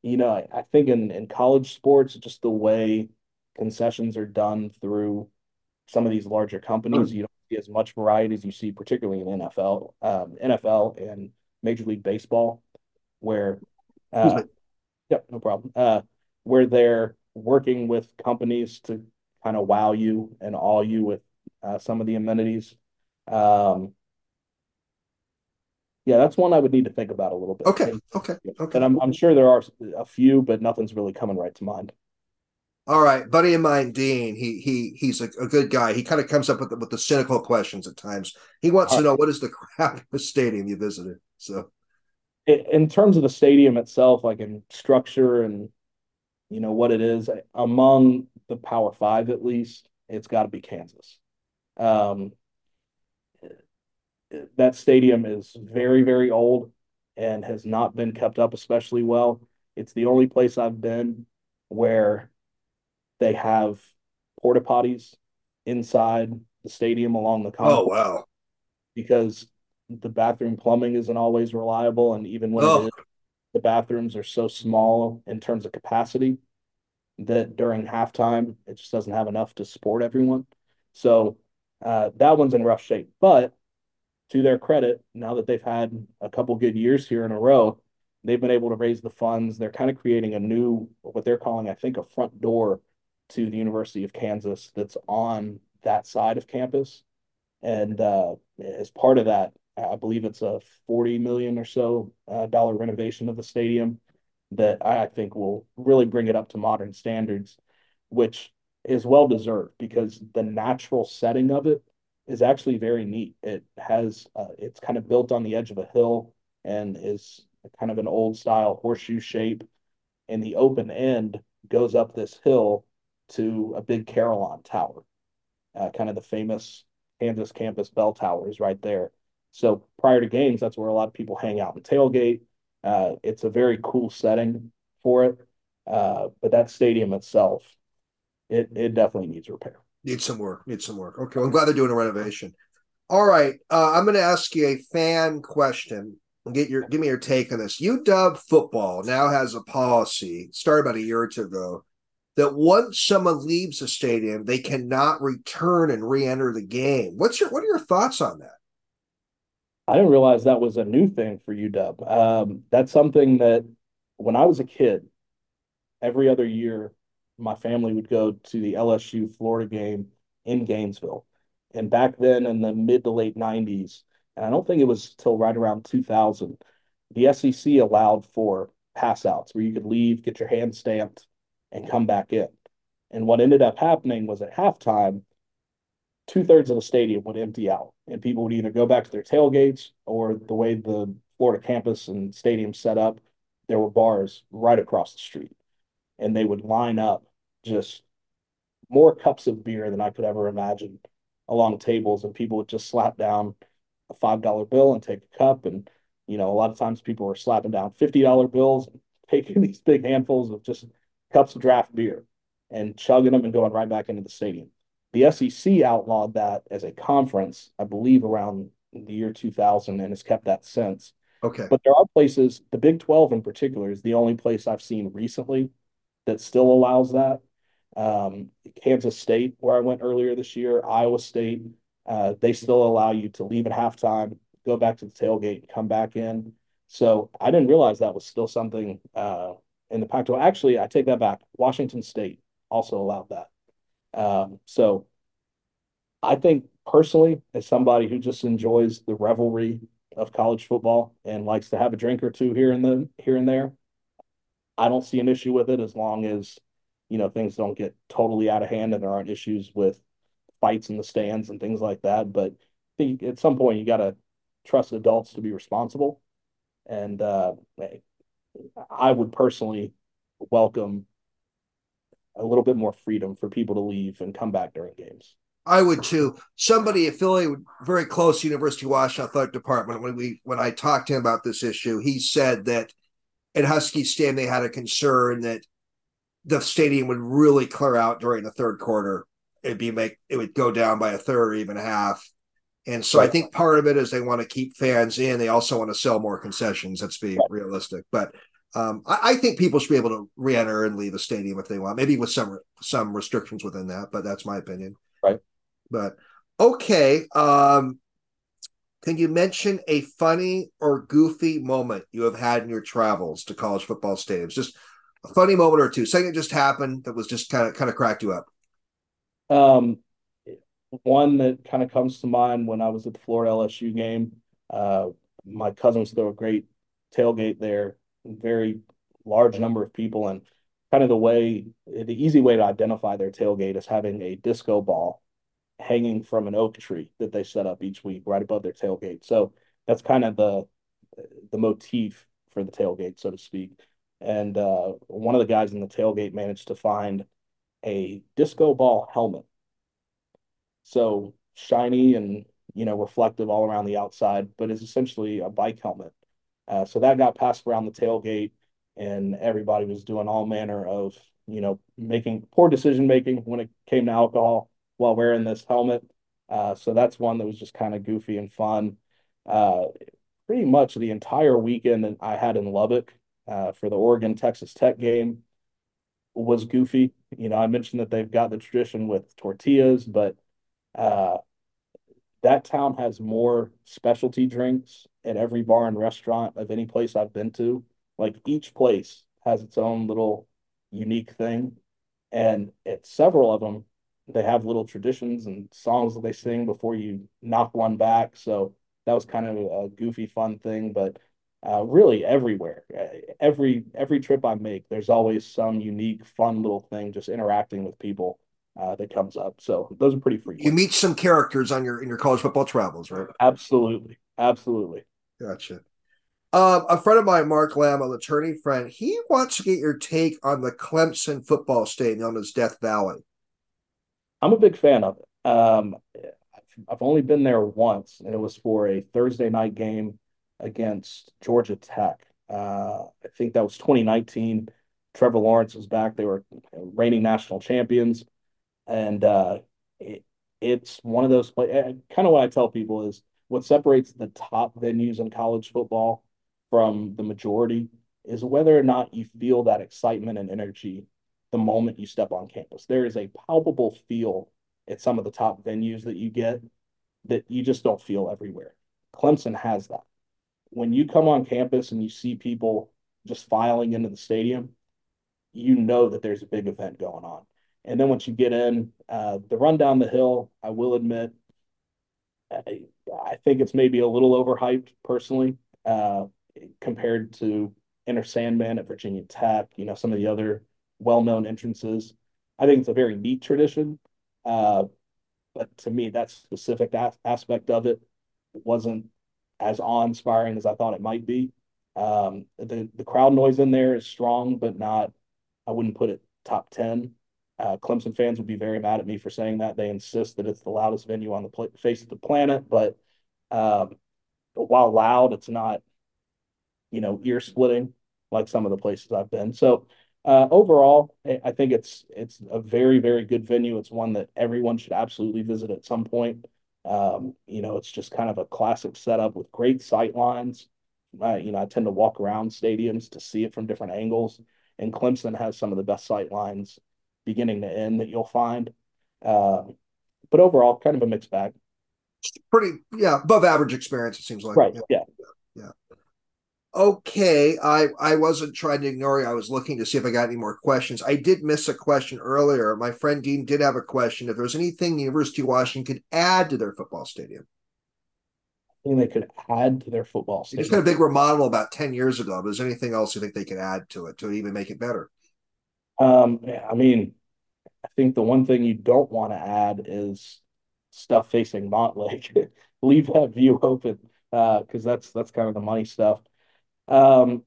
you know, I, I think in in college sports, just the way concessions are done through some of these larger companies, you don't see as much variety as you see, particularly in NFL, um, NFL and Major League Baseball, where, uh, yep, no problem, uh, where they're working with companies to kind of wow you and awe you with uh, some of the amenities. Um, yeah, that's one I would need to think about a little bit. Okay, okay, okay. And I'm I'm sure there are a few, but nothing's really coming right to mind. All right, buddy of mine, Dean. He he he's a, a good guy. He kind of comes up with the, with the cynical questions at times. He wants All to know what is the crap of stadium you visited. So, in terms of the stadium itself, like in structure and you know what it is among the Power Five, at least, it's got to be Kansas. Um, that stadium is very very old and has not been kept up especially well. It's the only place I've been where they have porta potties inside the stadium along the common. Oh wow! Because the bathroom plumbing isn't always reliable, and even when oh. it is, the bathrooms are so small in terms of capacity that during halftime it just doesn't have enough to support everyone. So uh, that one's in rough shape. But to their credit, now that they've had a couple good years here in a row, they've been able to raise the funds. They're kind of creating a new, what they're calling, I think, a front door to the University of Kansas that's on that side of campus. And uh, as part of that, I believe it's a 40 million or so uh, dollar renovation of the stadium that I think will really bring it up to modern standards, which is well deserved because the natural setting of it is actually very neat. It has uh, it's kind of built on the edge of a hill and is kind of an old style horseshoe shape, and the open end goes up this hill to a big Carillon tower, uh, kind of the famous Kansas campus bell tower is right there. So prior to games, that's where a lot of people hang out and tailgate. Uh, it's a very cool setting for it. Uh, but that stadium itself, it it definitely needs repair. Needs some work. Needs some work. Okay, I'm glad they're doing a renovation. All right, uh, I'm going to ask you a fan question get your give me your take on this. UW football now has a policy started about a year or two ago that once someone leaves the stadium, they cannot return and re-enter the game. What's your what are your thoughts on that? I didn't realize that was a new thing for UW. Um, that's something that when I was a kid, every other year, my family would go to the LSU Florida game in Gainesville. And back then in the mid to late 90s, and I don't think it was till right around 2000, the SEC allowed for pass outs where you could leave, get your hand stamped, and come back in. And what ended up happening was at halftime, two thirds of the stadium would empty out, and people would either go back to their tailgates or the way the Florida campus and stadium set up, there were bars right across the street, and they would line up just more cups of beer than I could ever imagine along tables, and people would just slap down a five dollar bill and take a cup, and you know a lot of times people were slapping down fifty dollar bills and taking these big handfuls of just cups of draft beer and chugging them and going right back into the stadium. The SEC outlawed that as a conference, I believe, around the year 2000 and has kept that since. Okay. But there are places, the Big 12 in particular is the only place I've seen recently that still allows that. Um, Kansas State, where I went earlier this year, Iowa State, uh, they still allow you to leave at halftime, go back to the tailgate, come back in. So I didn't realize that was still something uh, in the Pac-12. Actually, I take that back. Washington State also allowed that. Um, so I think personally, as somebody who just enjoys the revelry of college football and likes to have a drink or two here and then here and there, I don't see an issue with it as long as you know things don't get totally out of hand and there aren't issues with fights in the stands and things like that. But I think at some point you got to trust adults to be responsible, and uh, I would personally welcome a little bit more freedom for people to leave and come back during games. I would too. Somebody affiliated with very close to University of Washington Athletic Department when we when I talked to him about this issue, he said that at Husky Stadium they had a concern that the stadium would really clear out during the third quarter. It'd be make it would go down by a third or even a half. And so right. I think part of it is they want to keep fans in. They also want to sell more concessions. Let's be right. realistic. But um, I, I, think people should be able to re-enter and leave a stadium if they want, maybe with some some restrictions within that. But that's my opinion. Right. But okay. Um, can you mention a funny or goofy moment you have had in your travels to college football stadiums? Just a funny moment or two, something that just happened that was just kind of kind of cracked you up. Um, one that kind of comes to mind when I was at the Florida LSU game. Uh, my cousins throw a great tailgate there, very large number of people, and kind of the way, the easy way to identify their tailgate is having a disco ball hanging from an oak tree that they set up each week right above their tailgate. So that's kind of the the motif for the tailgate, so to speak. And uh, one of the guys in the tailgate managed to find a disco ball helmet so shiny and you know reflective all around the outside, but it's essentially a bike helmet. Uh, so that got passed around the tailgate, and everybody was doing all manner of you know making poor decision making when it came to alcohol while wearing this helmet. Uh, so that's one that was just kind of goofy and fun. Uh, pretty much the entire weekend that I had in Lubbock uh, for the Oregon Texas Tech game was goofy. You know, I mentioned that they've got the tradition with tortillas, but uh, that town has more specialty drinks at every bar and restaurant of any place I've been to. Like each place has its own little unique thing. And at several of them, they have little traditions and songs that they sing before you knock one back. So that was kind of a goofy, fun thing. But uh, really, everywhere, every every trip I make, there's always some unique, fun little thing just interacting with people uh, that comes up. So those are pretty frequent. You meet some characters on your in your college football travels, right? Absolutely, absolutely. Gotcha. Um, a friend of mine, Mark Lamb, an attorney friend, he wants to get your take on the Clemson football stadium known as Death Valley. I'm a big fan of it. Um, I've only been there once, and it was for a Thursday night game against Georgia Tech. Uh, I think that was 2019. Trevor Lawrence was back. They were reigning national champions, and uh, it, it's one of those. Eh, kind of what I tell people is what separates the top venues in college football from the majority is whether or not you feel that excitement and energy the moment you step on campus. There is a palpable feel at some of the top venues that you get that you just don't feel everywhere. Clemson has that. When you come on campus and you see people just filing into the stadium, you know that there's a big event going on. And then once you get in, uh, the run down the hill, I will admit, I, I think it's maybe a little overhyped personally uh, compared to Enter Sandman at Virginia Tech, you know, some of the other well-known entrances. I think it's a very neat tradition. Uh, but to me, that specific a- aspect of it wasn't as awe-inspiring as I thought it might be. Um, the the crowd noise in there is strong, but not. I wouldn't put it top ten. Uh, Clemson fans would be very mad at me for saying that. They insist that it's the loudest venue on the pl- face of the planet, but um, while loud, it's not, you know, ear splitting like some of the places I've been. So uh, overall, I think it's it's a very very good venue. It's one that everyone should absolutely visit at some point. Um, you know, it's just kind of a classic setup with great sight lines. Uh, you know, I tend to walk around stadiums to see it from different angles, and Clemson has some of the best sight lines beginning to end that you'll find. Uh, but overall, kind of a mixed bag. Pretty, yeah, above average experience. It seems like, right? Yeah, yeah. yeah okay i i wasn't trying to ignore you i was looking to see if i got any more questions i did miss a question earlier my friend dean did have a question if there's anything the university of washington could add to their football stadium I think they could add to their football stadium. It's got a big remodel about 10 years ago, but is there anything else you think they could add to it to even make it better? Um, I mean, I think the one thing you don't want to add is stuff facing Montlake. Leave that view open uh, because uh, that's that's kind of the money stuff. Um,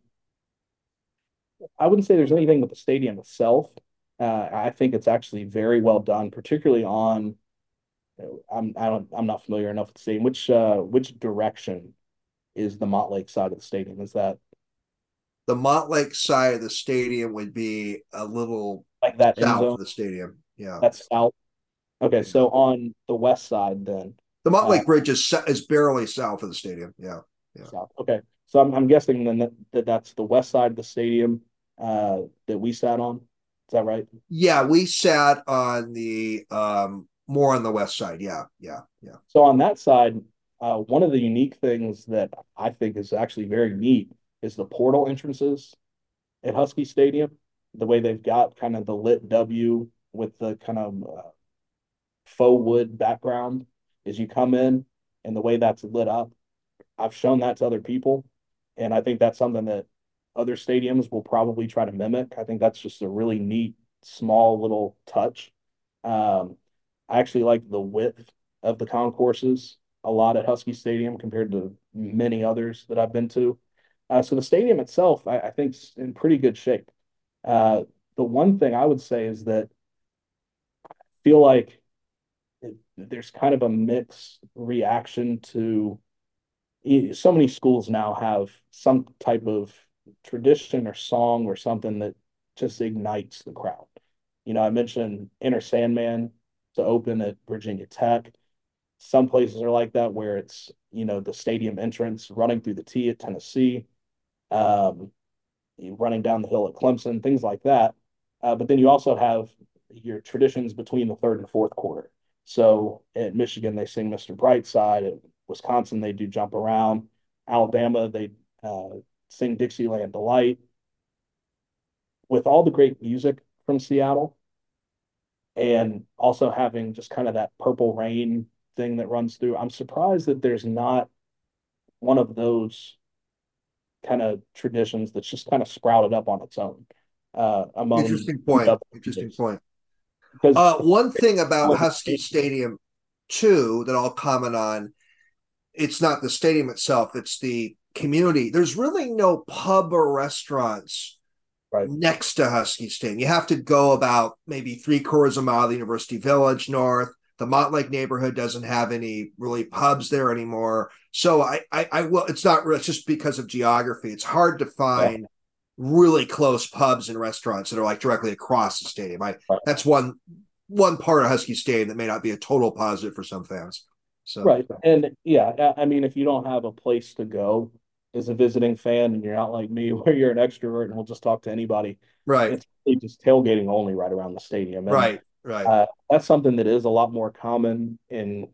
I wouldn't say there's anything with the stadium itself. Uh, I think it's actually very well done, particularly on. I'm I don't I'm not familiar enough with the stadium. Which uh, which direction is the Montlake side of the stadium? Is that the Montlake side of the stadium would be a little like that south of the stadium. Yeah, that's south. Okay, so on the west side, then the Montlake uh, Bridge is is barely south of the stadium. Yeah, yeah. South. Okay, so I'm, I'm guessing then that, that that's the west side of the stadium uh, that we sat on. Is that right? Yeah, we sat on the um, more on the west side. Yeah, yeah, yeah. So on that side, uh, one of the unique things that I think is actually very neat is the portal entrances at Husky Stadium. The way they've got kind of the lit W with the kind of uh, faux wood background as you come in, and the way that's lit up. I've shown that to other people, and I think that's something that other stadiums will probably try to mimic. I think that's just a really neat, small little touch. Um, I actually like the width of the concourses a lot at Husky Stadium compared to many others that I've been to. Uh, so the stadium itself, I, I think, is in pretty good shape. Uh, the one thing I would say is that I feel like it, there's kind of a mixed reaction to so many schools now have some type of tradition or song or something that just ignites the crowd. You know, I mentioned Enter Sandman to open at Virginia Tech. Some places are like that where it's, you know, the stadium entrance running through the T at Tennessee, um, running down the hill at Clemson, things like that. Uh, but then you also have your traditions between the third and fourth quarter. So at Michigan, they sing Mr. Brightside. At Wisconsin, they do jump around. Alabama, they uh, sing Dixieland Delight. With all the great music from Seattle, and also having just kind of that purple rain thing that runs through, I'm surprised that there's not one of those kind of traditions that's just kind of sprouted up on its own. Uh, among interesting point. Interesting point. Uh, one thing about Husky Stadium, too, that I'll comment on it's not the stadium itself, it's the community. There's really no pub or restaurants right. next to Husky Stadium. You have to go about maybe three quarters of a mile of the University Village north. The Montlake neighborhood doesn't have any really pubs there anymore. So I, I, I will. It's not. It's just because of geography. It's hard to find really close pubs and restaurants that are like directly across the stadium. I that's one one part of Husky Stadium that may not be a total positive for some fans. So right, and yeah, I mean, if you don't have a place to go as a visiting fan, and you're not like me, where you're an extrovert and will just talk to anybody, right? It's really just tailgating only right around the stadium, and, right? Right. Uh, that's something that is a lot more common in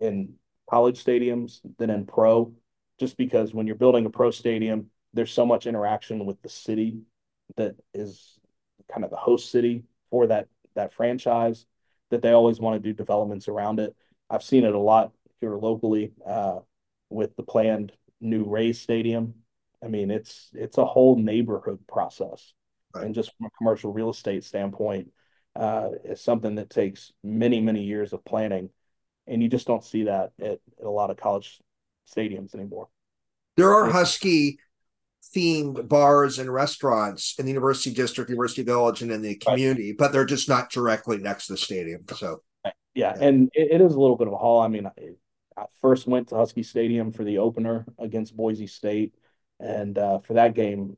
in college stadiums than in pro, just because when you're building a pro stadium, there's so much interaction with the city that is kind of the host city for that that franchise that they always want to do developments around it. I've seen it a lot here locally uh, with the planned new Rays stadium. I mean, it's it's a whole neighborhood process, right. and just from a commercial real estate standpoint, uh, it's something that takes many many years of planning, and you just don't see that at, at a lot of college stadiums anymore. There are Husky themed bars and restaurants in the University District, University Village, and in the community, right. but they're just not directly next to the stadium. So, yeah, yeah. and it, it is a little bit of a haul. I mean, I, I, first went to Husky Stadium for the opener against Boise State, and uh, for that game,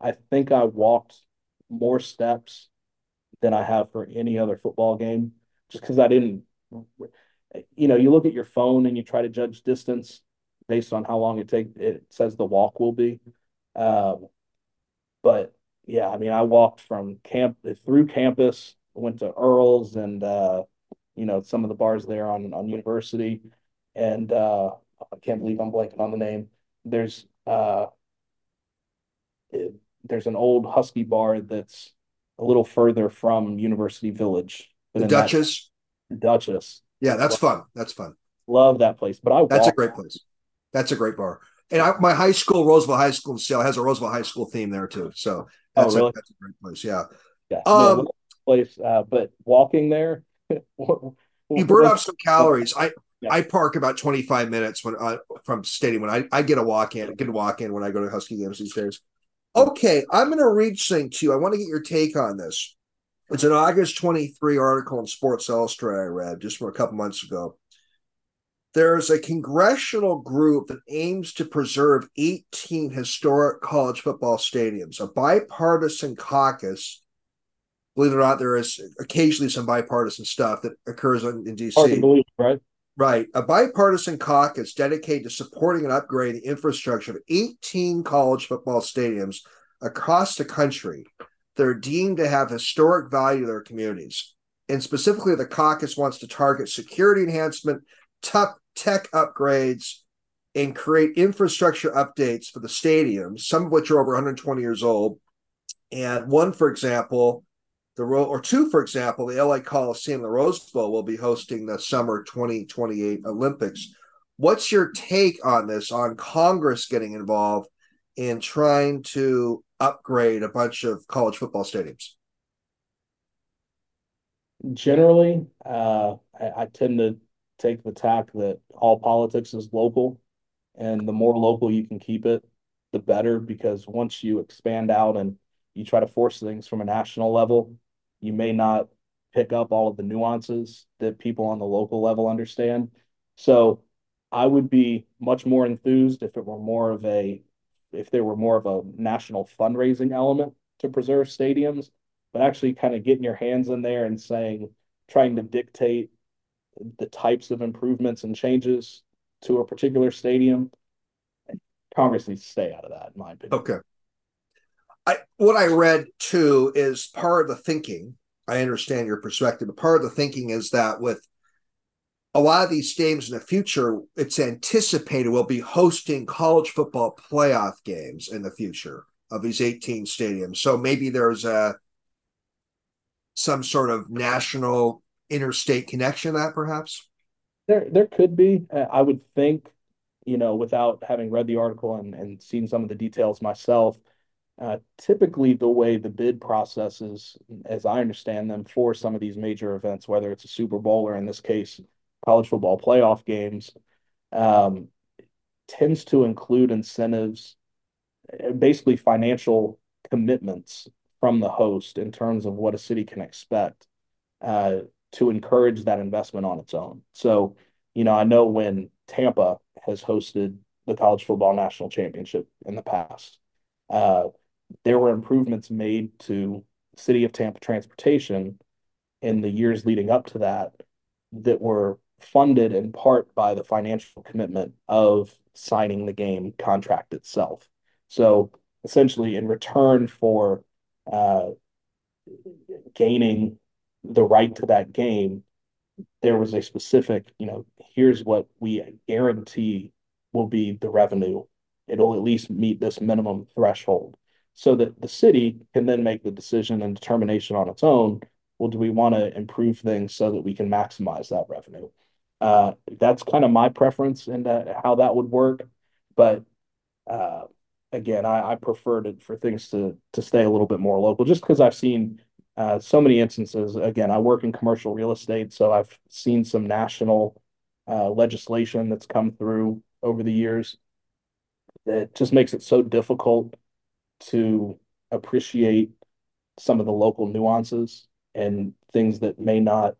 I think I walked more steps than I have for any other football game, just because I didn't. You know, you look at your phone and you try to judge distance based on how long it take. It says the walk will be um, but yeah, I mean, I walked from camp through campus, went to Earl's and uh, you know some of the bars there on on University, and uh, I can't believe I'm blanking on the name. There's uh, it, there's an old Husky bar that's a little further from University Village. The Duchess. That, Duchess. Yeah, that's fun. That's fun. Love that place. But I that's a great place. That's a great bar and I, my high school, Roosevelt High School in Seattle, has a Roosevelt High School theme there too. So oh, that's, oh, really? a, that's a great place. Yeah. Yeah. Um, no, place, uh, but walking there, you burn off some calories. I yeah. I park about 25 minutes when uh, from stadium when I, I get a walk in, get a walk in when I go to Husky games these days. Okay, I'm going to read something to you. I want to get your take on this. It's an August 23 article in Sports Illustrated I read just from a couple months ago there's a congressional group that aims to preserve 18 historic college football stadiums, a bipartisan caucus. Believe it or not, there is occasionally some bipartisan stuff that occurs in, in DC. Believe, right? Right. A bipartisan caucus dedicated to supporting and upgrading the infrastructure of 18 college football stadiums across the country that are deemed to have historic value to their communities. And specifically, the caucus wants to target security enhancement tech, tech upgrades and create infrastructure updates for the stadiums, some of which are over 120 years old. And one, for example, the or two, for example, the LA Coliseum, the Rose Bowl will be hosting the summer 2028 Olympics. What's your take on this? On Congress getting involved in trying to upgrade a bunch of college football stadiums? Generally, uh, I, I tend to take the tack that all politics is local, and the more local you can keep it, the better. Because once you expand out and you try to force things from a national level, you may not pick up all of the nuances that people on the local level understand. So I would be much more enthused if it were more of a if there were more of a national fundraising element to preserve stadiums, but actually kind of getting your hands in there and saying, trying to dictate the types of improvements and changes to a particular stadium. Congress needs to stay out of that, in my opinion. Okay. I what I read too is part of the thinking. I understand your perspective, but part of the thinking is that with a lot of these stadiums in the future, it's anticipated we'll be hosting college football playoff games in the future of these 18 stadiums. So maybe there's a some sort of national interstate connection that perhaps? There, there could be. I would think, you know, without having read the article and, and seen some of the details myself, typically the way the bid processes, as I understand them, for some of these major events, whether it's a Super Bowl or in this case, college football playoff games, um, tends to include incentives, uh, basically financial commitments from the host in terms of what a city can expect. Uh, to encourage that investment on its own. So, you know, I know when Tampa has hosted the college football national championship in the past, uh, there were improvements made to City of Tampa transportation in the years leading up to that that were funded in part by the financial commitment of signing the game contract itself. So essentially, in return for uh, gaining the right to that game, there was a specific, you know, here's what we guarantee will be the revenue. It'll at least meet this minimum threshold so that the city can then make the decision and determination on its own. Well, do we want to improve things so that we can maximize that revenue? Uh, that's kind of my preference that, how that would work. But uh, again, I, I prefer to, for things to to stay a little bit more local, just because I've seen uh, so many instances. Again, I work in commercial real estate, so I've seen some national uh, legislation that's come through over the years that just makes it so difficult to appreciate some of the local nuances and things that may not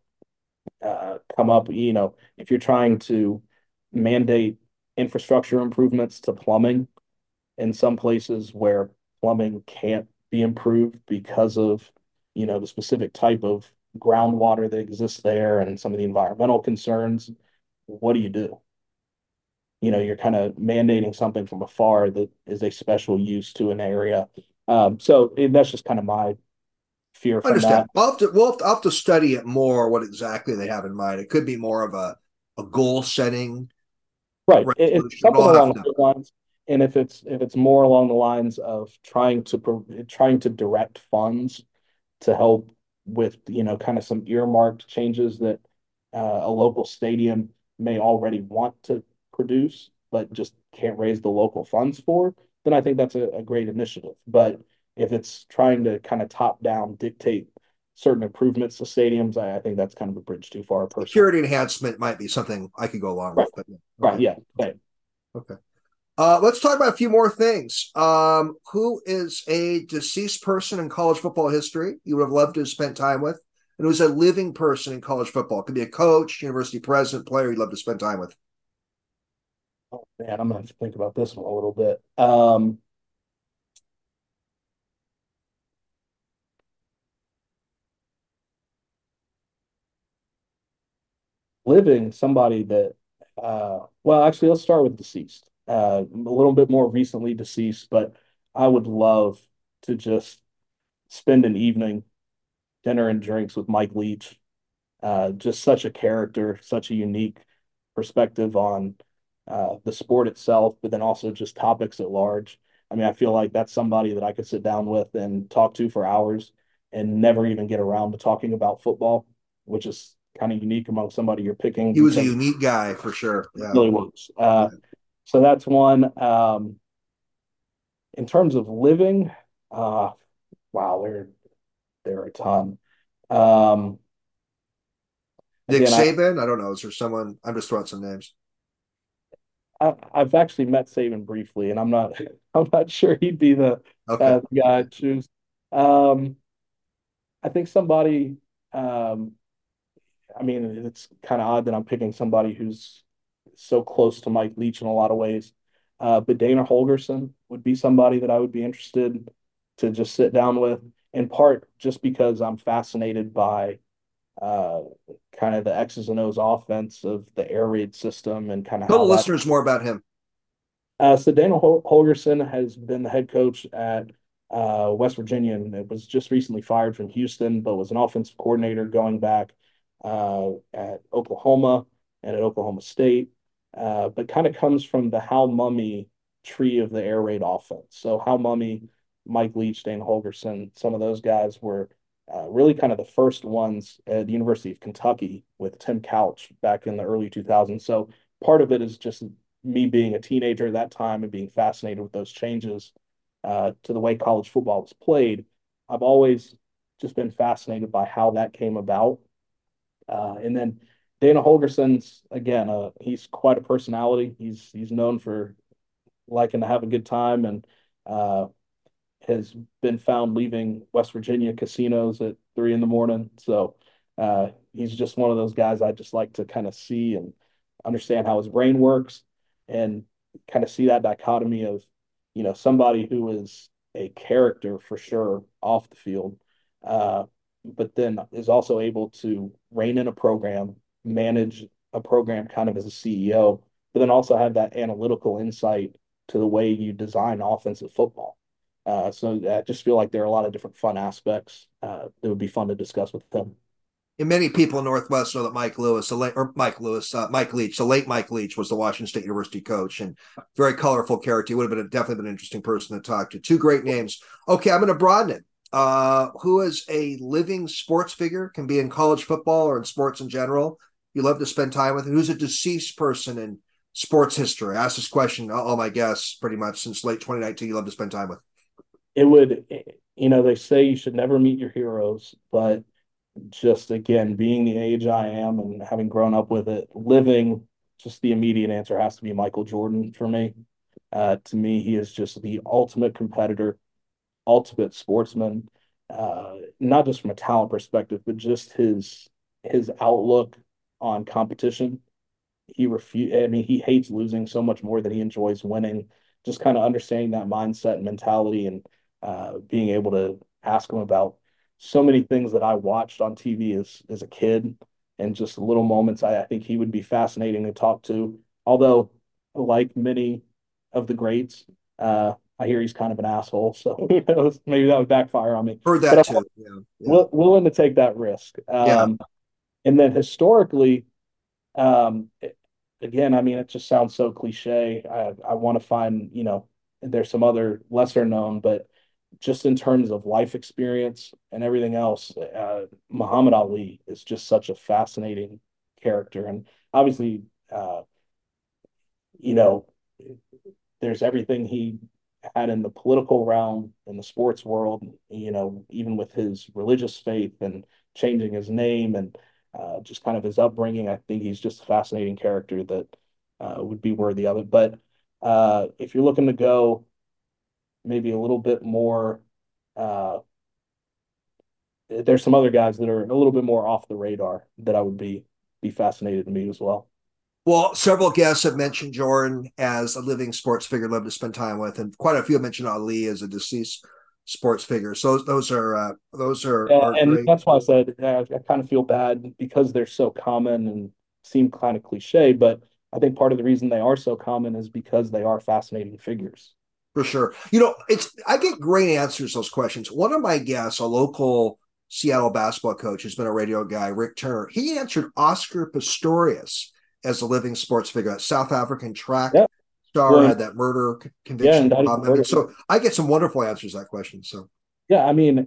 uh, come up. You know, if you're trying to mandate infrastructure improvements to plumbing in some places where plumbing can't be improved because of, you know, the specific type of groundwater that exists there and some of the environmental concerns, what do you do? You know, you're kind of mandating something from afar that is a special use to an area. Um, so that's just kind of my fear from understand. that. We'll have, to, we'll have to, I'll have to study it more, what exactly they have in mind. It could be more of a, a goal setting. Right. If it's something along those lines, and if it's if it's more along the lines of trying to trying to direct funds to help with you know kind of some earmarked changes that uh, a local stadium may already want to produce but just can't raise the local funds for, then I think that's a, a great initiative. But if it's trying to kind of top down dictate certain improvements to stadiums, I, I think that's kind of a bridge too far. Personally. Security enhancement might be something I could go along right. with. But, Right. Yeah. Right. Okay. Uh, let's talk about a few more things. Um, who is a deceased person in college football history you would have loved to have spent time with? And who's a living person in college football? It could be a coach, university president, player you'd love to spend time with. Man, I'm gonna have to think about this one a little bit. Um, living somebody that uh, well actually let's start with deceased uh, a little bit more recently deceased but i would love to just spend an evening dinner and drinks with mike leach uh, just such a character such a unique perspective on uh, the sport itself but then also just topics at large i mean i feel like that's somebody that i could sit down with and talk to for hours and never even get around to talking about football which is kind of unique among somebody you're picking. He was a unique guy for sure. Yeah. Really was. Uh, yeah. So that's one. Um, in terms of living, uh, wow, there, there are a ton. Um, Nick again, Saban. I, I, don't know. Is there someone? I'm just throwing some names. I, have actually met Saban briefly, and I'm not. I'm not sure he'd be the, okay. uh, the guy to choose. Um, I think somebody um, I mean, it's kind of odd that I'm picking somebody who's so close to Mike Leach in a lot of ways. Uh, but Dana Holgorsen would be somebody that I would be interested to just sit down with, in part just because I'm fascinated by uh, kind of the X's and O's offense of the air raid system and kind of tell the listeners more about him. Uh, so Daniel Hol- Holgorsen has been the head coach at uh, West Virginia and it was just recently fired from Houston, but was an offensive coordinator going back uh, at Oklahoma and at Oklahoma State, uh, but kind of comes from the Hal Mumme tree of the air raid offense. So Hal Mumme, Mike Leach, Dane Holgorsen, some of those guys were uh, really kind of the first ones at the University of Kentucky with Tim Couch back in the early 2000s. So part of it is just me being a teenager at that time and being fascinated with those changes uh, to the way college football was played. I've always just been fascinated by how that came about uh, and then Dana Holgorsen's again, uh, he's quite a personality. He's he's known for liking to have a good time and uh, has been found leaving West Virginia casinos at three in the morning. So uh, he's just one of those guys I just like to kind of see and understand how his brain works and kind of see that dichotomy of, you know, somebody who is a character for sure off the field, uh, but then is also able to rein in a program, manage a program kind of as a CEO, but then also have that analytical insight to the way you design offensive football. Uh, so I just feel like there are a lot of different fun aspects uh, that would be fun to discuss with them. And many people in Northwest know that Mike Lewis, late, or Mike Lewis, uh, Mike Leach, the late Mike Leach was the Washington State University coach and very colorful character. He would have been a, definitely been an interesting person to talk to. Two great names. Okay, I'm going to broaden it. Uh, who is a living sports figure, can be in college football or in sports in general. You love to spend time with. Who's a deceased person in sports history? I asked this question all my guests pretty much since late 2019. You love to spend time with it would you know they say you should never meet your heroes but just again being the age i am and having grown up with it living just the immediate answer has to be michael jordan for me. Uh, to me he is just the ultimate competitor ultimate sportsman uh, not just from a talent perspective but just his his outlook on competition. He refuse i mean he hates losing so much more than he enjoys winning. Just kind of understanding that mindset and mentality and uh, being able to ask him about so many things that I watched on TV as as a kid and just little moments. I, I think he would be fascinating to talk to. Although, like many of the greats, uh, I hear he's kind of an asshole. So maybe that would backfire on me. Heard that but too. Yeah, yeah. willing to take that risk. Um, yeah. And then historically, um, again, I mean, it just sounds so cliche. I I want to find, you know, there's some other lesser known, but just in terms of life experience and everything else, uh, Muhammad Ali is just such a fascinating character. And obviously, uh, you know, there's everything he had in the political realm, in the sports world, you know, even with his religious faith and changing his name and uh, just kind of his upbringing. I think he's just a fascinating character that uh, would be worthy of it. But uh, if you're looking to go maybe a little bit more. Uh, there's some other guys that are a little bit more off the radar that I would be be fascinated to meet as well. Well, several guests have mentioned Jordan as a living sports figure, love to spend time with, and quite a few have mentioned Ali as a deceased sports figure. So those are uh, those are, yeah, are and great. that's why I said uh, I kind of feel bad because they're so common and seem kind of cliche, but I think part of the reason they are so common is because they are fascinating figures. For sure. You know, it's I get great answers to those questions. One of my guests, a local Seattle basketball coach who's been a radio guy, Rick Turner, he answered Oscar Pistorius as a living sports figure, a South African track yeah. star, yeah. had that murder conviction. Yeah, murder. So I get some wonderful answers to that question. So yeah, I mean,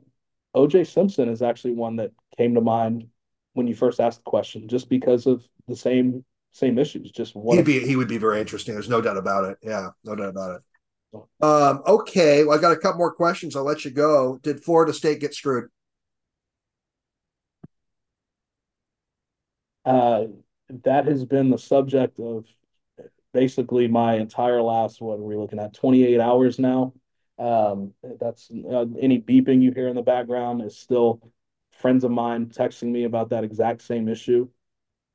OJ Simpson is actually one that came to mind when you first asked the question, just because of the same same issues. Just one. he'd be he would be very interesting. There's no doubt about it. Yeah, no doubt about it. Um, okay, well, I got a couple more questions. I'll let you go. Did Florida State get screwed? Uh, that has been the subject of basically my entire last what are we looking at 28 hours now um, that's uh, any beeping you hear in the background is still friends of mine texting me about that exact same issue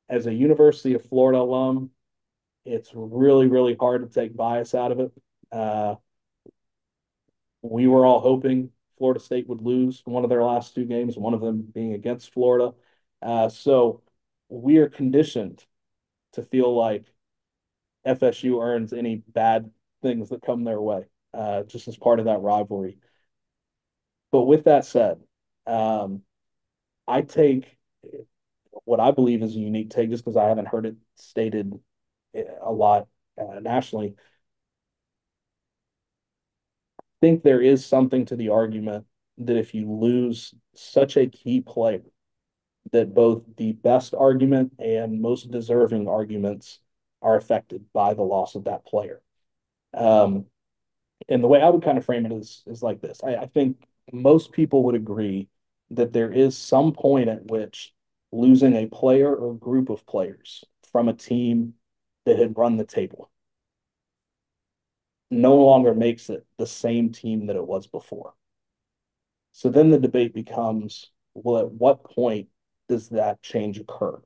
as a university of florida alum it's really really hard to take bias out of it uh, we were all hoping Florida State would lose one of their last two games, one of them being against Florida. Uh, so we are conditioned to feel like FSU earns any bad things that come their way, uh, just as part of that rivalry. But with that said, um, I take what I believe is a unique take, just because I haven't heard it stated a lot uh, nationally think there is something to the argument that if you lose such a key player, that both the best argument and most deserving arguments are affected by the loss of that player. Um, and the way I would kind of frame it is is like this. I, I think most people would agree that there is some point at which losing a player or group of players from a team that had run the table no longer makes it the same team that it was before. So then the debate becomes well, at what point does that change occur?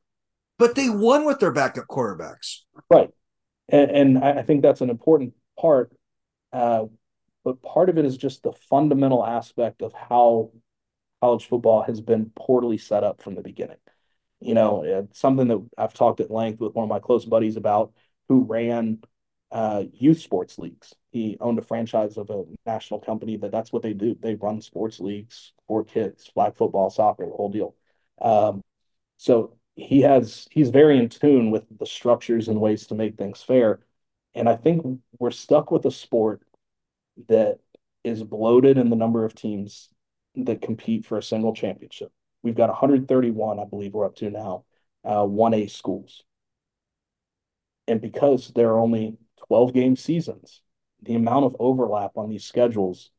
But they won with their backup quarterbacks. Right. And, and I think that's an important part. Uh, but part of it is just the fundamental aspect of how college football has been poorly set up from the beginning. You know, something that I've talked at length with one of my close buddies about who ran uh, youth sports leagues. He owned a franchise of a national company that that's what they do. They run sports leagues for kids, flag football, soccer, the whole deal. Um, so he has he's very in tune with the structures and ways to make things fair. And I think we're stuck with a sport that is bloated in the number of teams that compete for a single championship. We've got 131, I believe we're up to now, uh, 1A schools. And because there are only 12 game seasons, the amount of overlap on these schedules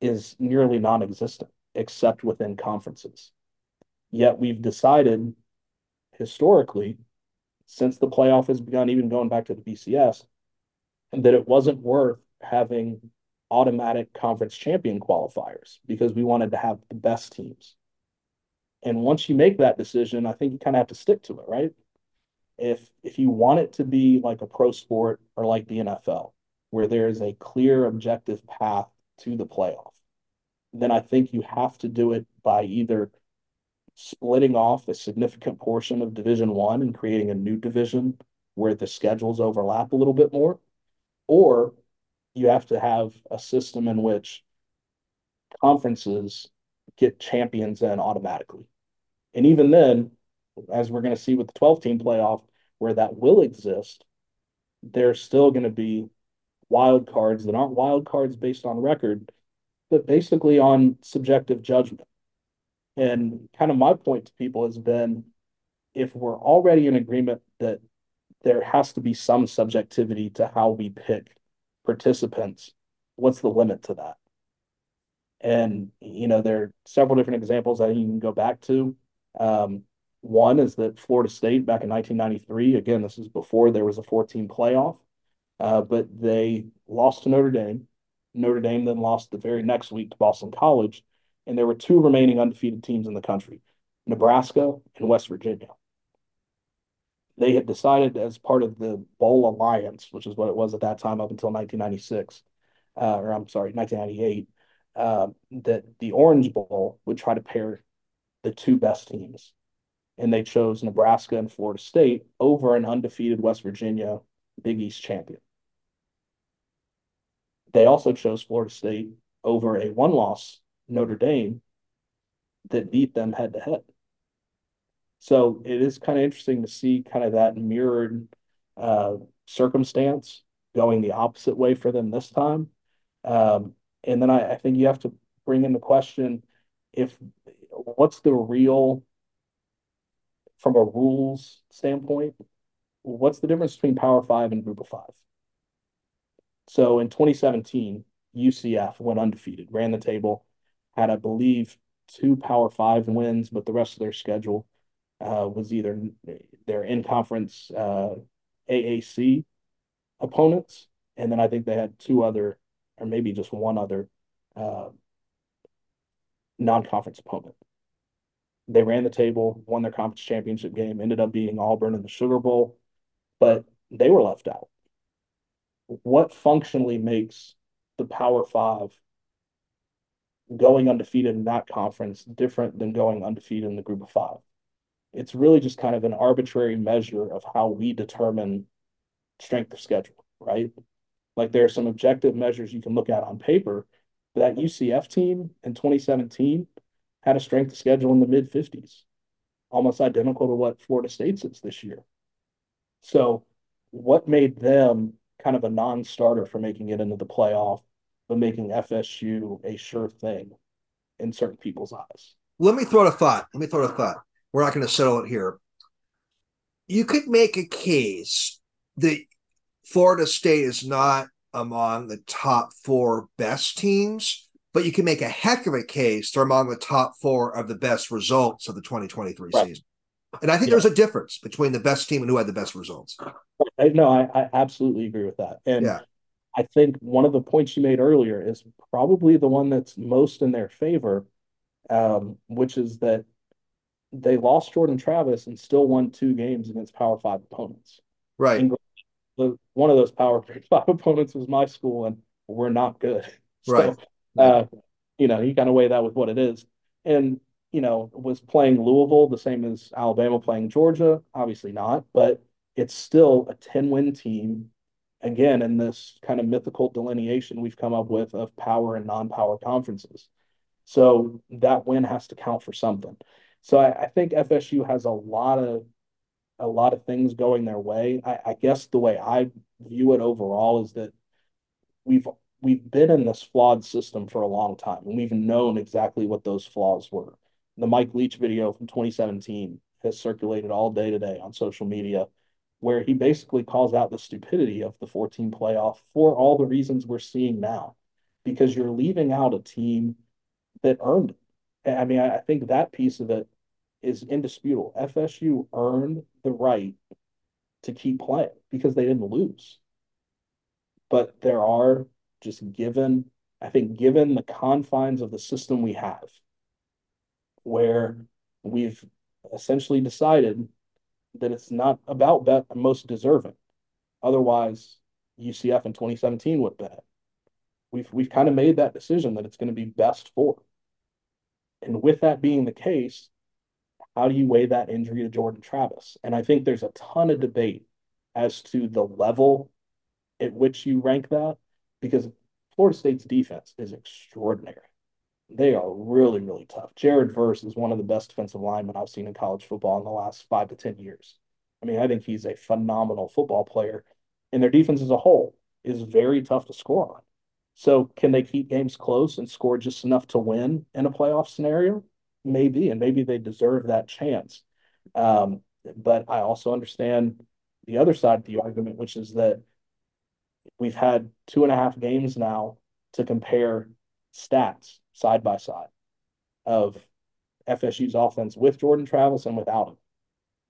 is nearly non existent, except within conferences. Yet we've decided historically, since the playoff has begun, even going back to the BCS, that it wasn't worth having automatic conference champion qualifiers because we wanted to have the best teams. And once you make that decision, I think you kind of have to stick to it, right? If if you want it to be like a pro sport or like the NFL, where there is a clear objective path to the playoff, then I think you have to do it by either splitting off a significant portion of Division One and creating a new division where the schedules overlap a little bit more, or you have to have a system in which conferences get champions in automatically. And even then, as we're going to see with the 12 team playoff, where that will exist, there's still going to be wild cards that aren't wild cards based on record, but basically on subjective judgment. And kind of my point to people has been if we're already in agreement that there has to be some subjectivity to how we pick participants, what's the limit to that? And, you know, there are several different examples that you can go back to. Um, one is that Florida State back in 1993, again, this is before there was a 14 playoff, uh, but they lost to Notre Dame. Notre Dame then lost the very next week to Boston College. And there were two remaining undefeated teams in the country Nebraska and West Virginia they had decided as part of the Bowl Alliance, which is what it was at that time up until 1996, uh, or I'm sorry, 1998, uh, that the Orange Bowl would try to pair the two best teams. And they chose Nebraska and Florida State over an undefeated West Virginia Big East champion. They also chose Florida State over a one loss Notre Dame that beat them head to head. So it is kind of interesting to see kind of that mirrored uh, circumstance going the opposite way for them this time. Um, and then I, I think you have to bring in the question if what's the real from a rules standpoint what's the difference between power five and group of five so in 2017 ucf went undefeated ran the table had i believe two power five wins but the rest of their schedule uh, was either their in conference uh, AAC opponents, and then I think they had two other, or maybe just one other uh, non conference opponent. They ran the table, won their conference championship game, ended up beating Auburn in the Sugar Bowl, but they were left out. What functionally makes the Power Five going undefeated in that conference different than going undefeated in the group of five? It's really just kind of an arbitrary measure of how we determine strength of schedule, right? Like there are some objective measures you can look at on paper. That UCF team in 2017 had a strength of schedule in the mid 50s, almost identical to what Florida State's is this year. So, what made them kind of a non starter for making it into the playoff, but making FSU a sure thing in certain people's eyes? Let me throw a thought. Let me throw a thought we're not going to settle it here. You could make a case that Florida State is not among the top four best teams, but you can make a heck of a case they're among the top four of the best results of the 2023 right. season. And I think yeah. there's a difference between the best team and who had the best results. No, I, I absolutely agree with that. And yeah. I think one of the points you made earlier is probably the one that's most in their favor, um, which is that they lost Jordan Travis and still won two games against Power Five opponents. Right. the, one of those Power Five opponents was my school, and we're not good. So, Right. Uh, you know, you kind of weigh that with what it is. And, you know, was playing Louisville the same as Alabama playing Georgia? Obviously not, but it's still a 10 win team. Again, in this kind of mythical delineation we've come up with of power and non power conferences. So that win has to count for something. So I, I think FSU has a lot of a lot of things going their way. I, I guess the way I view it overall is that we've we've been in this flawed system for a long time, and we've known exactly what those flaws were. The Mike Leach video from 2017 has circulated all day today on social media, where he basically calls out the stupidity of the 14 playoff for all the reasons we're seeing now, because you're leaving out a team that earned it. I mean, I think that piece of it is indisputable. FSU earned the right to keep playing because they didn't lose. But there are just given, I think, given the confines of the system we have, where we've essentially decided that it's not about that most deserving. Otherwise, UCF in 2017 would it. We've we've kind of made that decision that it's going to be best for. And with that being the case, how do you weigh that injury to Jordan Travis? And I think there's a ton of debate as to the level at which you rank that because Florida State's defense is extraordinary. They are really, really tough. Jared Verse is one of the best defensive linemen I've seen in college football in the last five to 10 years. I mean, I think he's a phenomenal football player, and their defense as a whole is very tough to score on. So, can they keep games close and score just enough to win in a playoff scenario? Maybe, and maybe they deserve that chance. Um, but I also understand the other side of the argument, which is that we've had two and a half games now to compare stats side by side of FSU's offense with Jordan Travis and without him.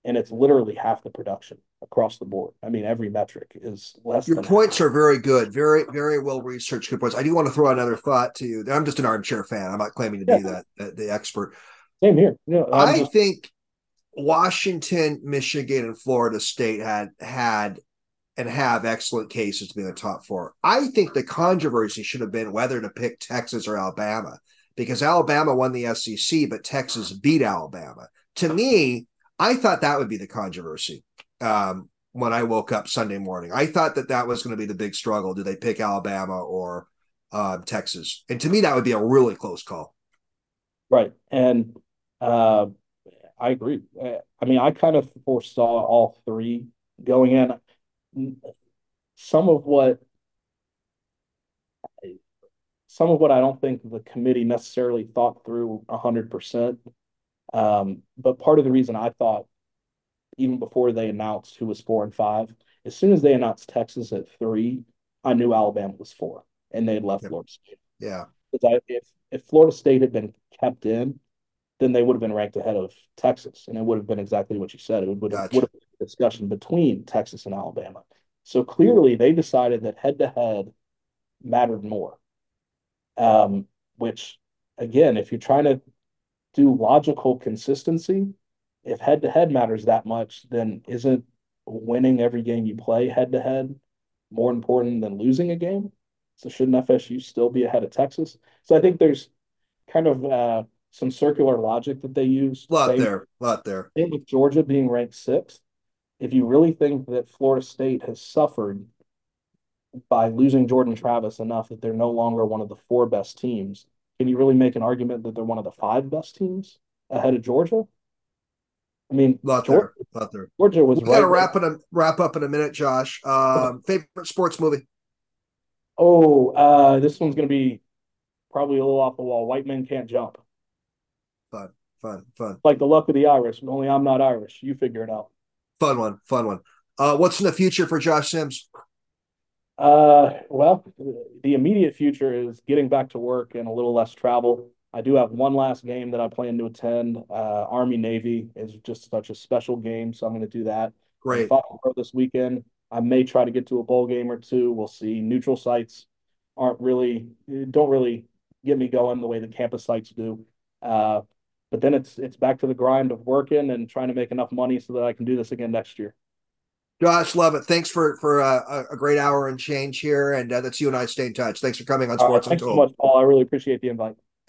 And it's literally half the production across the board. I mean, every metric is less. Your points half. are very good, very, very well researched. Good points. I do want to throw another thought to you. I'm just an armchair fan. I'm not claiming to yeah. be that the expert. Same here. Yeah, I just... think Washington, Michigan, and Florida State had had and have excellent cases to be in the top four. I think the controversy should have been whether to pick Texas or Alabama because Alabama won the SEC, but Texas beat Alabama. To me, I thought that would be the controversy um, when I woke up Sunday morning. I thought that that was going to be the big struggle. Do they pick Alabama or uh, Texas? And to me, that would be a really close call. Right. And uh, I agree. I mean, I kind of foresaw all three going in some of what some of what I don't think the committee necessarily thought through a hundred percent. Um, but part of the reason I thought, even before they announced who was four and five, as soon as they announced Texas at three, I knew Alabama was four, and they had left Florida State. Yeah, because if if Florida State had been kept in, then they would have been ranked ahead of Texas, and it would have been exactly what you said. It would, gotcha. would have discussion between Texas and Alabama. So clearly, they decided that head to head mattered more. Um, which, again, if you're trying to do logical consistency, if head to head matters that much, then isn't winning every game you play head to head more important than losing a game? So shouldn't FSU still be ahead of Texas? So I think there's kind of uh, some circular logic that they use. A lot same, there, a lot there. Same with Georgia being ranked sixth if you really think that Florida State has suffered by losing Jordan Travis enough that they're no longer one of the four best teams, can you really make an argument that they're one of the five best teams ahead of Georgia? I mean, lot Georgia, there, lot there. Georgia was. We got to wrap in a wrap up in a minute, Josh. Um, favorite sports movie? Oh, uh, this one's going to be probably a little off the wall. White men can't jump. Fun, fun, fun. Like the luck of the Irish. Only I'm not Irish. You figure it out. Fun one, fun one. Uh, what's in the future for Josh Sims? Uh, well, the immediate future is getting back to work and a little less travel. I do have one last game that I plan to attend. Uh, Army Navy is just such a special game, so I'm going to do that. Great. This weekend, I may try to get to a bowl game or two. We'll see. Neutral sites aren't really don't really get me going the way the campus sites do. Uh, but then it's it's back to the grind of working and trying to make enough money so that I can do this again next year. Josh, love it. Thanks for for uh, a great hour and change here, and uh, that's you and I stay in touch. Thanks for coming on Sports right, Thanks so much, Paul. I really appreciate the invite.